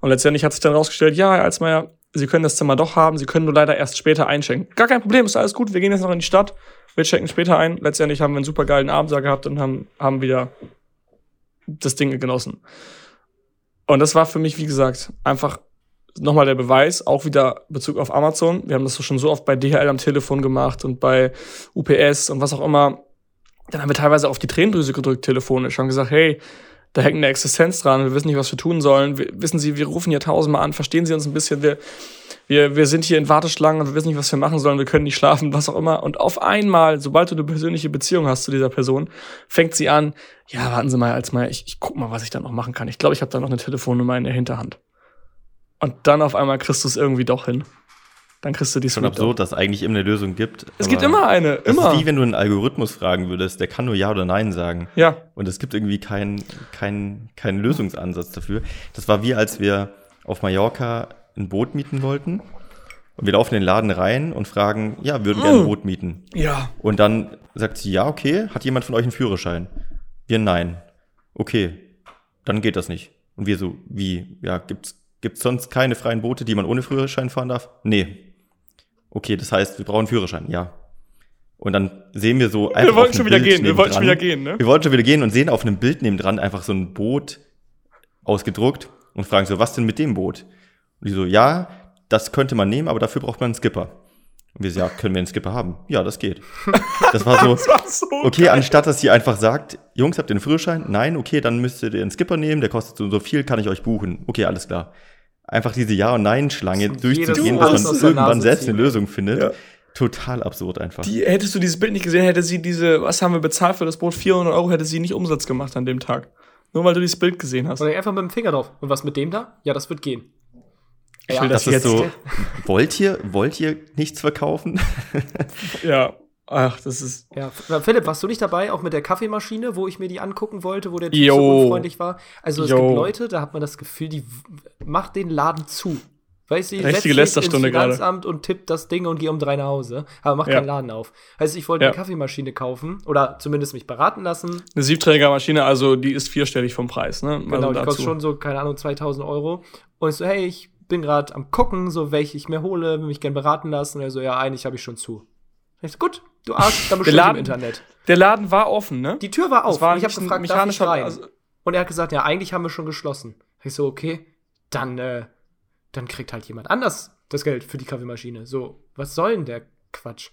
Und letztendlich hat sich dann rausgestellt, ja, Herr Alsmeier, Sie können das Zimmer doch haben, Sie können nur leider erst später einschenken. Gar kein Problem, ist alles gut, wir gehen jetzt noch in die Stadt, wir checken später ein. Letztendlich haben wir einen super geilen Abend da gehabt und haben, haben wieder das Ding genossen. Und das war für mich, wie gesagt, einfach nochmal der Beweis, auch wieder Bezug auf Amazon. Wir haben das schon so oft bei DHL am Telefon gemacht und bei UPS und was auch immer. Dann haben wir teilweise auf die Tränendrüse gedrückt telefonisch und gesagt, hey, da hängt eine Existenz dran, wir wissen nicht, was wir tun sollen. Wir, wissen Sie, wir rufen hier tausendmal an, verstehen Sie uns ein bisschen, wir, wir, wir sind hier in Warteschlangen und wir wissen nicht, was wir machen sollen, wir können nicht schlafen, was auch immer. Und auf einmal, sobald du eine persönliche Beziehung hast zu dieser Person, fängt sie an, ja, warten Sie mal, als mal, ich, ich guck mal, was ich da noch machen kann. Ich glaube, ich habe da noch eine Telefonnummer in der Hinterhand. Und dann auf einmal kriegst du es irgendwie doch hin. Dann kriegst du die Schon absurd, dass es eigentlich immer eine Lösung gibt. Es gibt immer eine, Das immer. ist wie wenn du einen Algorithmus fragen würdest, der kann nur Ja oder Nein sagen. ja, Und es gibt irgendwie keinen kein, keinen Lösungsansatz dafür. Das war wie, als wir auf Mallorca ein Boot mieten wollten. Und wir laufen in den Laden rein und fragen, ja, würden gerne ein Boot mieten. ja. Und dann sagt sie, ja, okay, hat jemand von euch einen Führerschein? Wir, nein. Okay, dann geht das nicht. Und wir so, wie, ja, gibt's, gibt's sonst keine freien Boote, die man ohne Führerschein fahren darf? Nee. Okay, das heißt, wir brauchen Führerschein, ja. Und dann sehen wir so einfach Wir wollten schon einem wieder Bild gehen, wir wollten schon wieder gehen, ne? Wir wollten schon wieder gehen und sehen auf einem Bild nebendran einfach so ein Boot ausgedruckt und fragen so, was denn mit dem Boot? Und die so, ja, das könnte man nehmen, aber dafür braucht man einen Skipper. Und wir so, ja, können wir einen Skipper haben? Ja, das geht. [laughs] Das war so, war so okay, anstatt dass sie einfach sagt, Jungs, habt ihr einen Führerschein? Nein, okay, dann müsst ihr einen Skipper nehmen, der kostet so so viel, kann ich euch buchen. Okay, alles klar. Einfach diese Ja- und Nein-Schlange durchzugehen, aus man irgendwann selbst ziehen. eine Lösung findet. Ja. Total absurd einfach. Die, hättest du dieses Bild nicht gesehen, hätte sie diese, was haben wir bezahlt für das Boot? 400 Euro hätte sie nicht Umsatz gemacht an dem Tag. Nur weil du dieses Bild gesehen hast. Oder einfach mit dem Finger drauf. Und was mit dem da? Ja, das wird gehen. Ich will das das ist jetzt. so, [laughs] wollt ihr, wollt ihr nichts verkaufen? [laughs] Ja. Ach, das ist. Ja, F- Philipp, warst du nicht dabei, auch mit der Kaffeemaschine, wo ich mir die angucken wollte, wo der Typ so unfreundlich war? Also es Jo. gibt Leute, da hat man das Gefühl, die macht den Laden zu. Weißt du, ich Richtige Lästerstunde ins gerade. Finanzamt und tipp das Ding und gehe um drei nach Hause, aber mach Ja. keinen Laden auf. Heißt, ich wollte Ja. eine Kaffeemaschine kaufen oder zumindest mich beraten lassen. Eine Siebträgermaschine, also die ist vierstellig vom Preis, ne? Genau, also die kostet schon so, keine Ahnung, 2000 Euro. Und ich so, hey, ich bin gerade am gucken, so welche ich mir hole, will mich gern beraten lassen. Und er so, ja, eigentlich habe ich schon zu. Ich so, gut, du Arsch, dann [laughs] bestell im Internet. Der Laden war offen, ne? Die Tür war auf. War und ich habe gefragt, darf ich rein? also- und er hat gesagt, ja, eigentlich haben wir schon geschlossen. Ich so, okay, dann, äh, dann kriegt halt jemand anders das Geld für die Kaffeemaschine. So, was soll denn der Quatsch?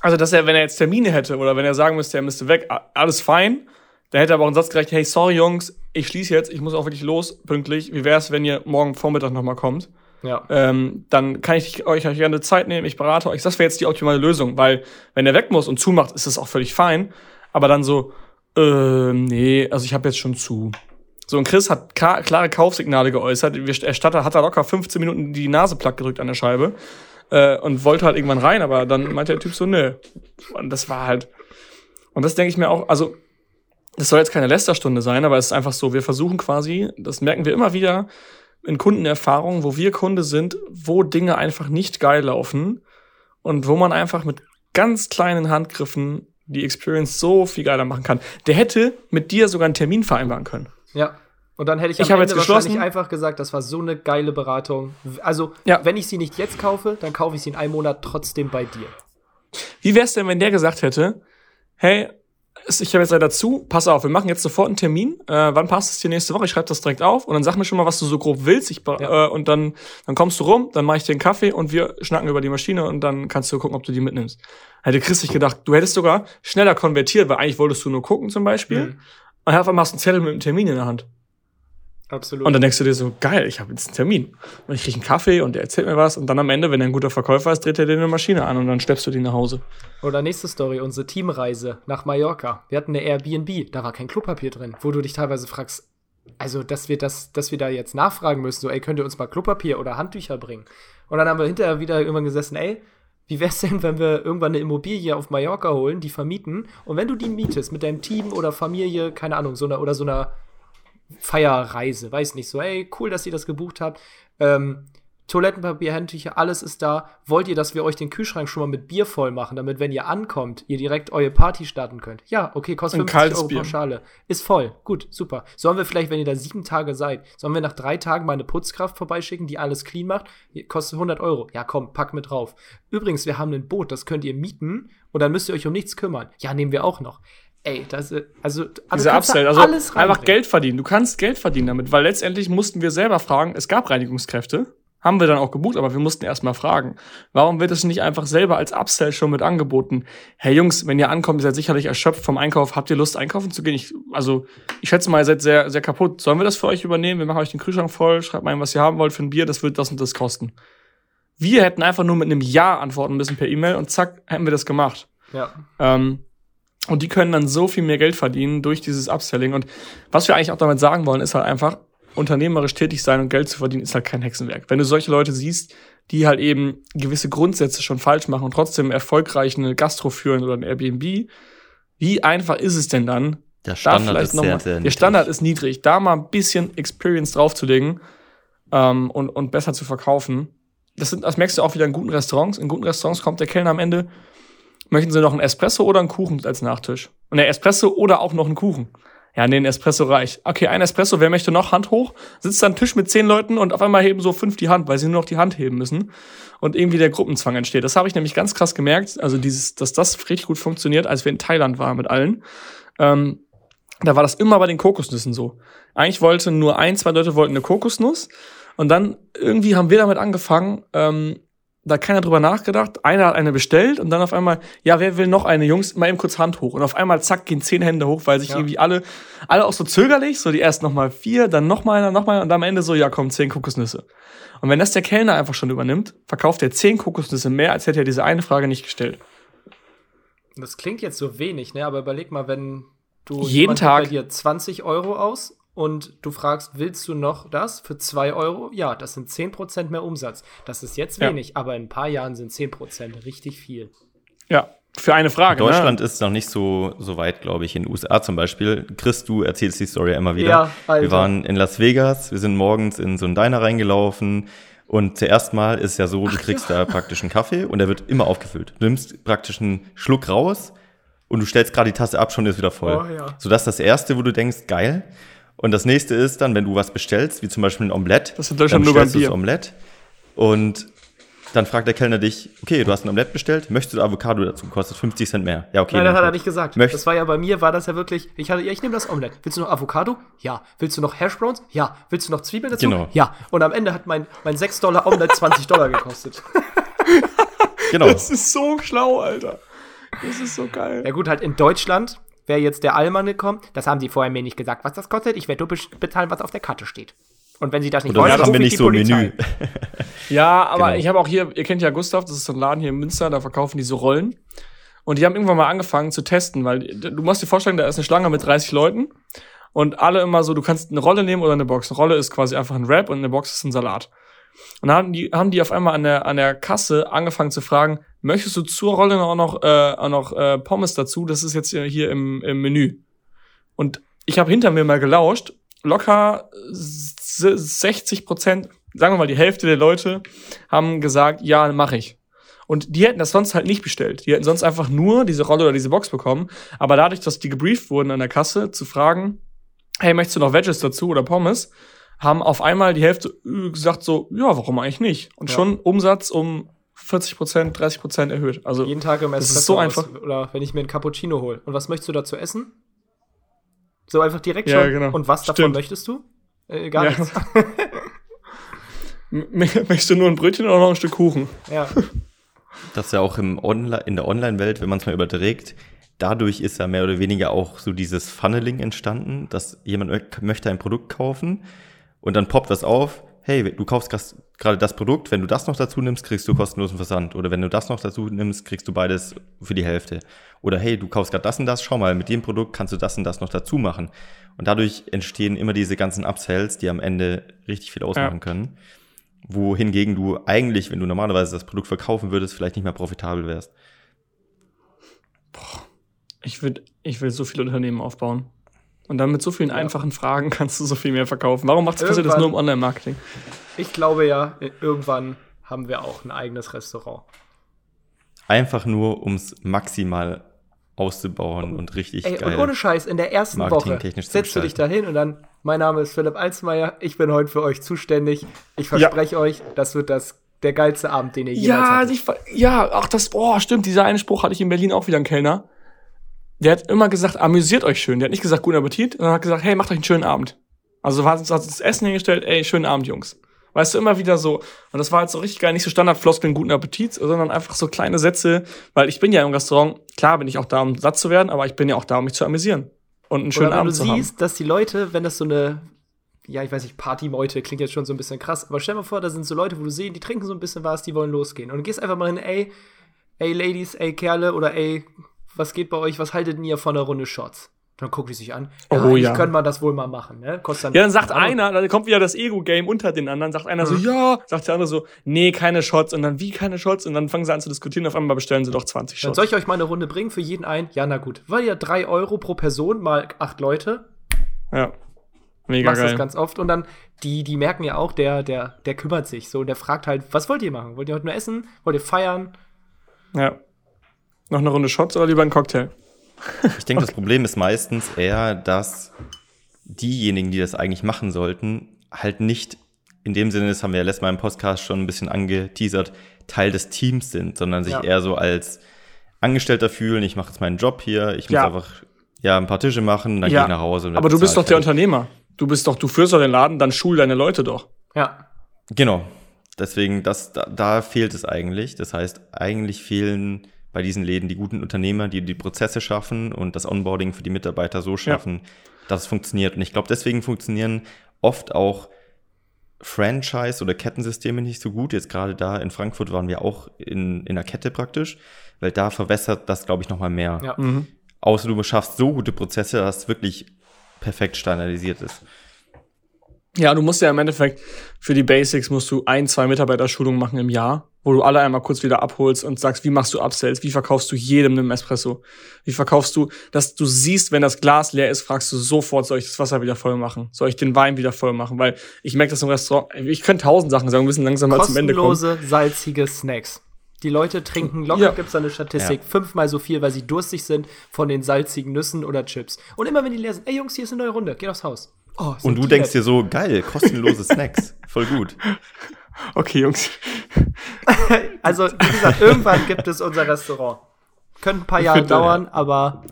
Also, dass er, wenn er jetzt Termine hätte oder wenn er sagen müsste, er müsste weg, alles fein. Da hätte er aber auch einen Satz gerecht, hey, sorry Jungs, ich schließe jetzt, ich muss auch wirklich los, pünktlich. Wie wär's, wenn ihr morgen Vormittag nochmal kommt? Ja. Ähm, dann kann ich euch gerne Zeit nehmen, ich berate euch. Das wäre jetzt die optimale Lösung, weil wenn er weg muss und zumacht, ist das auch völlig fein. Aber dann so, äh, nee, also ich habe jetzt schon zu. So, und Chris hat klare Kaufsignale geäußert. Wir- Er statt- hat da locker 15 Minuten die Nase platt gedrückt an der Scheibe äh, und wollte halt irgendwann rein, aber dann meinte der Typ so, nö. Und das war halt. Und das denke ich mir auch, also, das soll jetzt keine Lästerstunde sein, aber es ist einfach so, wir versuchen quasi, das merken wir immer wieder in Kundenerfahrungen, wo wir Kunde sind, wo Dinge einfach nicht geil laufen und wo man einfach mit ganz kleinen Handgriffen die Experience so viel geiler machen kann. Der hätte mit dir sogar einen Termin vereinbaren können. Ja. Und dann hätte ich, Ich am habe Ende jetzt wahrscheinlich einfach gesagt, das war so eine geile Beratung. Also, Ja. wenn ich sie nicht jetzt kaufe, dann kaufe ich sie in einem Monat trotzdem bei dir. Wie wär's denn, wenn der gesagt hätte, hey, es- ich habe jetzt leider zu, pass auf, wir machen jetzt sofort einen Termin. Äh, wann passt es dir nächste Woche? Ich schreibe das direkt auf und dann sag mir schon mal, was du so grob willst. Ich, Ja. äh, und dann, dann kommst du rum, dann mache ich dir einen Kaffee und wir schnacken über die Maschine und dann kannst du gucken, ob du die mitnimmst. Hätte Chris sich gedacht, du hättest sogar schneller konvertiert, weil eigentlich wolltest du nur gucken zum Beispiel. Mhm. Und auf einmal hast du einen Zettel mit einem Termin in der Hand. Absolut. Und dann denkst du dir so, geil, ich habe jetzt einen Termin. Und ich krieg einen Kaffee und der erzählt mir was. Und dann am Ende, wenn er ein guter Verkäufer ist, dreht er dir eine Maschine an und dann schleppst du die nach Hause. Oder nächste Story, unsere Teamreise nach Mallorca. Wir hatten eine Airbnb, da war kein Klopapier drin, wo du dich teilweise fragst, also dass wir das, dass wir da jetzt nachfragen müssen, so, ey, könnt ihr uns mal Klopapier oder Handtücher bringen? Und dann haben wir hinterher wieder irgendwann gesessen, ey, wie wär's denn, wenn wir irgendwann eine Immobilie auf Mallorca holen, die vermieten? Und wenn du die mietest mit deinem Team oder Familie, keine Ahnung, so einer oder so einer Feierreise, weiß nicht, so, ey, cool, dass ihr das gebucht habt. Ähm, Toilettenpapier, Handtücher, alles ist da. Wollt ihr, dass wir euch den Kühlschrank schon mal mit Bier voll machen, damit, wenn ihr ankommt, ihr direkt eure Party starten könnt? Ja, okay, kostet Ein 50 kaltes Euro Bier. Pauschale. Ist voll. Gut, super. Sollen wir vielleicht, wenn ihr da sieben Tage seid, sollen wir nach drei Tagen mal eine Putzkraft vorbeischicken, die alles clean macht? Kostet 100 Euro. Ja, komm, pack mit drauf. Übrigens, wir haben ein Boot, das könnt ihr mieten und dann müsst ihr euch um nichts kümmern. Ja, nehmen wir auch noch. Ey, das also, also Diese Upsell, also einfach. Geld verdienen. Du kannst Geld verdienen damit, weil letztendlich mussten wir selber fragen, es gab Reinigungskräfte, haben wir dann auch gebucht, aber wir mussten erstmal fragen. Warum wird es nicht einfach selber als Upsell schon mit angeboten? Hey Jungs, wenn ihr ankommt, ihr seid sicherlich erschöpft vom Einkauf, habt ihr Lust einkaufen zu gehen? Ich, also, ich schätze mal, ihr seid sehr, sehr kaputt. Sollen wir das für euch übernehmen? Wir machen euch den Kühlschrank voll, schreibt mal, was ihr haben wollt für ein Bier, das wird das und das kosten. Wir hätten einfach nur mit einem Ja antworten müssen per E-Mail und zack, hätten wir das gemacht. Ja. Ähm, und die können dann so viel mehr Geld verdienen durch dieses Upselling. Und was wir eigentlich auch damit sagen wollen, ist halt einfach, unternehmerisch tätig sein und Geld zu verdienen, ist halt kein Hexenwerk. Wenn du solche Leute siehst, die halt eben gewisse Grundsätze schon falsch machen und trotzdem erfolgreich eine Gastro führen oder ein Airbnb, wie einfach ist es denn dann? Der Standard ist noch sehr, mal, sehr Der niedrig. Standard ist niedrig. Da mal ein bisschen Experience draufzulegen ähm, und, und besser zu verkaufen. Das, sind, das merkst du auch wieder in guten Restaurants. In guten Restaurants kommt der Kellner am Ende, möchten sie noch einen Espresso oder einen Kuchen als Nachtisch? Und der Espresso oder auch noch einen Kuchen. Ja, nee, ein Espresso reicht. Okay, ein Espresso, wer möchte noch? Hand hoch. Sitzt an Tisch mit zehn Leuten und auf einmal heben so fünf die Hand, weil sie nur noch die Hand heben müssen. Und irgendwie der Gruppenzwang entsteht. Das habe ich nämlich ganz krass gemerkt, also dieses, dass das richtig gut funktioniert, als wir in Thailand waren mit allen. Ähm, da war das immer bei den Kokosnüssen so. Eigentlich wollten nur ein, zwei Leute wollten eine Kokosnuss. Und dann irgendwie haben wir damit angefangen, ähm, da hat keiner drüber nachgedacht. Einer hat eine bestellt und dann auf einmal, ja, wer will noch eine? Jungs, mal eben kurz Hand hoch. Und auf einmal, zack, gehen zehn Hände hoch, weil sich Ja. irgendwie alle, alle auch so zögerlich, so die erst noch mal vier, dann noch mal einer, noch mal und am Ende so, ja, komm, zehn Kokosnüsse. Und wenn das der Kellner einfach schon übernimmt, verkauft er zehn Kokosnüsse mehr, als hätte er diese eine Frage nicht gestellt. Das klingt jetzt so wenig, ne? Aber überleg mal, wenn du Jeden Tag- bei dir 20 Euro aus und du fragst, willst du noch das für 2 Euro? Ja, das sind 10% mehr Umsatz. Das ist jetzt Ja. wenig, aber in ein paar Jahren sind 10% richtig viel. Ja, für eine Frage. Deutschland ne? ist noch nicht so, so weit, glaube ich. In den USA zum Beispiel. Chris, du erzählst die Story immer wieder. Ja, Alter. Wir waren in Las Vegas, wir sind morgens in so einen Diner reingelaufen. Und zuerst mal ist ja so, du kriegst da praktisch einen Kaffee und der wird immer aufgefüllt. Du nimmst praktisch einen Schluck raus und du stellst gerade die Tasse ab, schon ist wieder voll. Oh, ja. So das ist das Erste, wo du denkst, geil. Und das nächste ist dann, wenn du was bestellst, wie zum Beispiel ein Omelett. Das ist in Deutschland dann nur beim bestellst du das Bier. Omelett und dann fragt der Kellner dich, okay, du hast ein Omelett bestellt, möchtest du Avocado dazu? Kostet 50 Cent mehr. Ja, okay. Nein, das hat er nicht gesagt. Möcht- das war ja bei mir, war das ja wirklich, ich hatte, ja, ich nehme das Omelett. Willst du noch Avocado? Ja. Willst du noch Hash Browns? Ja. Willst du noch Zwiebeln dazu? Genau. Ja. Und am Ende hat mein, mein 6 Dollar Omelett 20 Dollar gekostet. [laughs] Genau. Das ist so schlau, Alter. Das ist so geil. Ja gut, halt in Deutschland wäre jetzt der Allmann gekommen. Das haben sie vorher mir nicht gesagt, was das kostet. Ich werde nur bezahlen, was auf der Karte steht. Und wenn sie das nicht Und dann wollen, haben wir nicht die so ein Polizei. Menü. [laughs] Ja, aber Genau. ich habe auch hier, ihr kennt ja Gustav, das ist so ein Laden hier in Münster, da verkaufen die so Rollen. Und die haben irgendwann mal angefangen zu testen, weil du musst dir vorstellen, da ist eine Schlange mit 30 Leuten und alle immer so, du kannst eine Rolle nehmen oder eine Box. Eine Rolle ist quasi einfach ein Wrap und eine Box ist ein Salat. Und dann haben die, haben die auf einmal an der, an der Kasse angefangen zu fragen, möchtest du zur Rolle auch noch, äh, auch noch äh, Pommes dazu? Das ist jetzt hier im, im Menü. Und ich habe hinter mir mal gelauscht, locker s- 60 Prozent, sagen wir mal die Hälfte der Leute, haben gesagt, ja, mache ich. Und die hätten das sonst halt nicht bestellt. Die hätten sonst einfach nur diese Rolle oder diese Box bekommen. Aber dadurch, dass die gebrieft wurden an der Kasse zu fragen, hey, möchtest du noch Veggies dazu oder Pommes, haben auf einmal die Hälfte äh, gesagt so, ja, warum eigentlich nicht? Und Ja. schon Umsatz um 40 Prozent, 30 Prozent erhöht. Also Jeden Tag im Das Espresso ist so aus. einfach. Oder wenn ich mir einen Cappuccino hole. Und was möchtest du dazu essen? So einfach direkt Ja, schon. genau. Und was davon Stimmt. möchtest du? Äh, gar Ja. nichts. [laughs] [laughs] möchtest du nur ein Brötchen oder noch ein Stück Kuchen? ja. Das ist ja auch im Onli in der Online-Welt, wenn man es mal überträgt, dadurch ist ja mehr oder weniger auch so dieses Funneling entstanden, dass jemand mö- möchte ein Produkt kaufen und dann poppt was auf, hey, du kaufst gerade das Produkt, wenn du das noch dazu nimmst, kriegst du kostenlosen Versand. Oder wenn du das noch dazu nimmst, kriegst du beides für die Hälfte. Oder hey, du kaufst gerade das und das, schau mal, mit dem Produkt kannst du das und das noch dazu machen. Und dadurch entstehen immer diese ganzen Upsells, die am Ende richtig viel ausmachen Ja. können. Wohingegen du eigentlich, wenn du normalerweise das Produkt verkaufen würdest, vielleicht nicht mehr profitabel wärst. Ich will, ich will so viele Unternehmen aufbauen. Und dann mit so vielen einfachen Fragen [laughs] kannst du so viel mehr verkaufen. Warum macht passiert das nur im Online-Marketing? Ich glaube ja, irgendwann haben wir auch ein eigenes Restaurant. Einfach nur, um es maximal auszubauen und richtig Ey, geil. und ohne Scheiß, in der ersten Woche setzt du dich da hin und dann, mein Name ist Philipp Alsmeier, ich bin heute für euch zuständig. Ich verspreche euch, das wird das der geilste Abend, den ihr jemals Ja, hattet. ich, ver- ja, ach, das, boah, stimmt, dieser eine Spruch hatte ich in Berlin auch wieder einen Kellner. Der hat immer gesagt, amüsiert euch schön. Der hat nicht gesagt, guten Appetit, sondern hat gesagt, hey, macht euch einen schönen Abend. Also hat uns das Essen hingestellt, ey, schönen Abend, Jungs. Weißt du, immer wieder so. Und das war halt so richtig geil, nicht so Standardfloskeln, guten Appetit, sondern einfach so kleine Sätze, weil ich bin ja im Restaurant, klar bin ich auch da, um satt zu werden, aber ich bin ja auch da, um mich zu amüsieren. Und einen schönen Oder wenn Abend du zu haben. siehst, dass die Leute, wenn das so eine ja, ich weiß nicht, Partymeute klingt jetzt schon so ein bisschen krass, aber stell dir mal vor, da sind so Leute, wo du sehen, die trinken so ein bisschen was, die wollen losgehen. Und du gehst einfach mal hin, ey, ey Ladies, ey Kerle oder ey, was geht bei euch, was haltet ihr von einer Runde Shots? Dann guckt die sich an. Ja, Oh, ich ja. können wir das wohl mal machen, ne? Kostet dann, Ja, dann sagt einer, dann kommt wieder das Ego-Game unter den anderen, sagt einer so, ja, sagt der andere so, nee, keine Shots und dann, wie keine Shots und dann fangen sie an zu diskutieren, auf einmal bestellen sie doch 20 Dann Shots. soll ich euch mal eine Runde bringen für jeden ein? Ja, na gut. Weil ja drei Euro pro Person mal acht Leute. Ja. Mega machst das geil. ganz oft und dann, die, die merken ja auch, der, der, der kümmert sich so, der fragt halt, was wollt ihr machen? Wollt ihr heute nur essen? Wollt ihr feiern? Ja. Noch eine Runde Shots oder lieber ein Cocktail? Ich denke, das Problem ist meistens eher, dass diejenigen, die das eigentlich machen sollten, halt nicht in dem Sinne, das haben wir ja letztes Mal im Podcast schon ein bisschen angeteasert, Teil des Teams sind, sondern sich Ja. eher so als Angestellter fühlen, ich mache jetzt meinen Job hier, ich muss Ja. einfach ja, ein paar Tische machen, dann gehe ich nach Hause. und aber du bist doch der. Unternehmer. Du bist doch, du führst doch den Laden, dann schul deine Leute doch. Ja. Genau. Deswegen, das, da, da fehlt es eigentlich. Das heißt, eigentlich fehlen bei diesen Läden die guten Unternehmer, die die Prozesse schaffen und das Onboarding für die Mitarbeiter so schaffen, dass es funktioniert. Und ich glaube, deswegen funktionieren oft auch Franchise- oder Kettensysteme nicht so gut. Jetzt gerade da in Frankfurt waren wir auch in, in der Kette praktisch, weil da verwässert das, glaube ich, nochmal mehr. Ja. Außer du schaffst so gute Prozesse, dass es wirklich perfekt standardisiert ist. Ja, du musst ja im Endeffekt für die Basics musst du ein, zwei Mitarbeiterschulungen machen im Jahr, wo du alle einmal kurz wieder abholst und sagst, wie machst du Upsells, wie verkaufst du jedem einen Espresso, wie verkaufst du, dass du siehst, wenn das Glas leer ist, fragst du sofort, soll ich das Wasser wieder voll machen, soll ich den Wein wieder voll machen, weil ich merke das im Restaurant, ich könnte tausend Sachen sagen, wir müssen langsam mal zum Ende kommen. Kostenlose, salzige Snacks. Die Leute trinken locker, Ja. gibt's da eine Statistik, Ja. fünfmal so viel, weil sie durstig sind von den salzigen Nüssen oder Chips. Und immer wenn die leer sind, ey Jungs, hier ist eine neue Runde, geht aufs Haus. Oh, Und du denkst dir so, geil, kostenlose [laughs] Snacks, voll gut. Okay, Jungs. [laughs] Also, wie gesagt, irgendwann gibt es unser Restaurant. Könnte ein paar Jahre finde, dauern, aber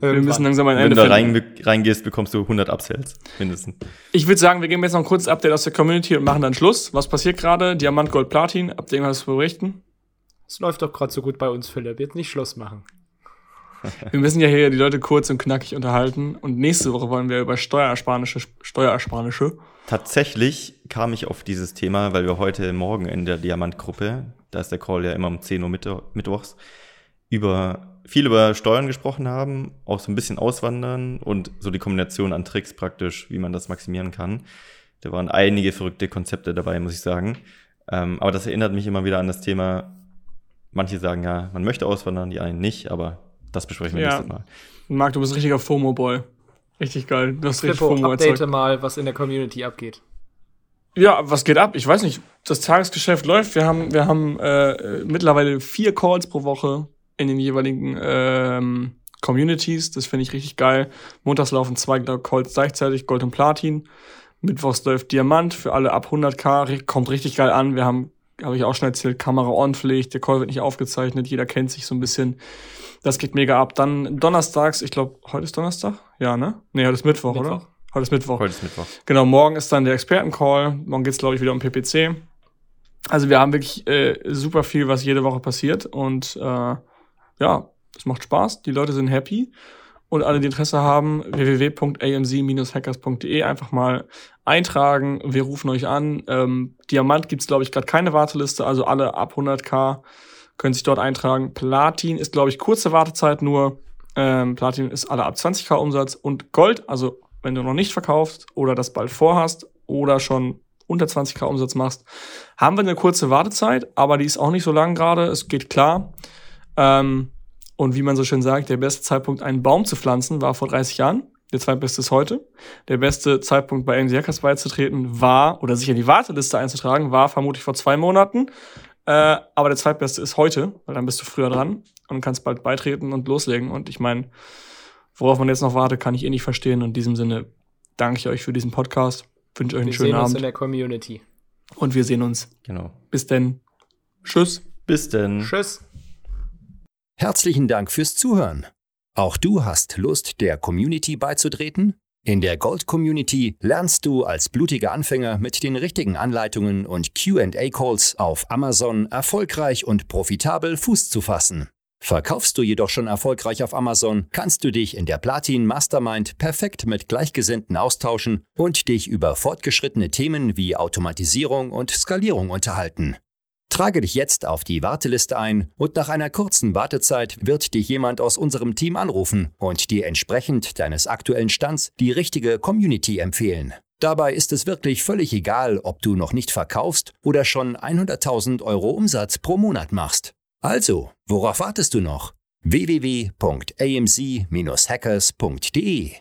Wir müssen irgendwann. langsam ein Wenn Ende du da rein, reingehst, bekommst du 100 Upsells, mindestens. Ich würde sagen, wir geben jetzt noch ein kurzes Update aus der Community und machen dann Schluss. Was passiert gerade? Diamant, Gold, Platin. Habt ihr irgendwas zu berichten? Es läuft doch gerade so gut bei uns, Philipp. Jetzt nicht Schluss machen. [laughs] Wir müssen ja hier die Leute kurz und knackig unterhalten. Und nächste Woche wollen wir über Steuerersparnische, Steuerersparnische. Tatsächlich kam ich auf dieses Thema, weil wir heute Morgen in der Diamantgruppe, da ist der Call ja immer um 10 Uhr Mittwo- mittwochs, über viel über Steuern gesprochen haben, auch so ein bisschen auswandern und so die Kombination an Tricks praktisch, wie man das maximieren kann. Da waren einige verrückte Konzepte dabei, muss ich sagen. Ähm, aber das erinnert mich immer wieder an das Thema, manche sagen ja, man möchte auswandern, die einen nicht, aber das besprechen wir Ja. nächstes Mal. Marc, du bist ein richtiger FOMO-Boy. Richtig geil. Du hast richtig Flippo, FOMO update erzeugt. mal, was in der Community abgeht. Ja, was geht ab? Ich weiß nicht. Das Tagesgeschäft läuft. Wir haben, wir haben äh, mittlerweile vier Calls pro Woche in den jeweiligen ähm, Communities. Das finde ich richtig geil. Montags laufen zwei Calls gleichzeitig, Gold und Platin. Mittwochs läuft Diamant für alle ab 100k. Ri- Kommt richtig geil an. Wir haben, habe ich auch schon erzählt, Kamera on-Pflicht. Der Call wird nicht aufgezeichnet. Jeder kennt sich so ein bisschen. Das geht mega ab. Dann donnerstags, ich glaube, heute ist Donnerstag? Ja, ne? Nee, heute ist Mittwoch, Mittwoch. oder? Heute ist Mittwoch. Heute ist Mittwoch. Genau, morgen ist dann der Expertencall. Morgen geht's glaube ich, wieder um PPC. Also wir haben wirklich äh, super viel, was jede Woche passiert. Und äh, ja, es macht Spaß. Die Leute sind happy. Und alle, die Interesse haben, www.amc-hackers.de einfach mal eintragen. Wir rufen euch an. Ähm, Diamant gibt's glaube ich, gerade keine Warteliste. Also alle ab 100k können sich dort eintragen. Platin ist, glaube ich, kurze Wartezeit nur. Ähm, Platin ist alle ab 20k Umsatz. Und Gold, also wenn du noch nicht verkaufst oder das bald vorhast oder schon unter 20k Umsatz machst, haben wir eine kurze Wartezeit, aber die ist auch nicht so lang gerade. Es geht klar. Ähm, und wie man so schön sagt, der beste Zeitpunkt, einen Baum zu pflanzen, war vor 30 Jahren. Der zweitbeste ist heute. Der beste Zeitpunkt, bei AMC Hackers beizutreten, war, oder sich in die Warteliste einzutragen, war vermutlich vor zwei Monaten. Äh, aber der zweitbeste ist heute, weil dann bist du früher dran und kannst bald beitreten und loslegen. Und ich meine, worauf man jetzt noch wartet, kann ich eh nicht verstehen. Und in diesem Sinne danke ich euch für diesen Podcast. Wünsche euch einen Wir schönen sehen uns in Abend der Community. und wir sehen uns. Genau. Bis denn. Tschüss. Bis denn. Tschüss. Herzlichen Dank fürs Zuhören. Auch du hast Lust, der Community beizutreten? In der Gold Community lernst du als blutiger Anfänger mit den richtigen Anleitungen und QA-Calls auf Amazon erfolgreich und profitabel Fuß zu fassen. Verkaufst du jedoch schon erfolgreich auf Amazon, kannst du dich in der Platin Mastermind perfekt mit Gleichgesinnten austauschen und dich über fortgeschrittene Themen wie Automatisierung und Skalierung unterhalten. Trage dich jetzt auf die Warteliste ein und nach einer kurzen Wartezeit wird dich jemand aus unserem Team anrufen und dir entsprechend deines aktuellen Stands die richtige Community empfehlen. Dabei ist es wirklich völlig egal, ob du noch nicht verkaufst oder schon 100.000 Euro Umsatz pro Monat machst. Also, worauf wartest du noch? www.amc-hackers.de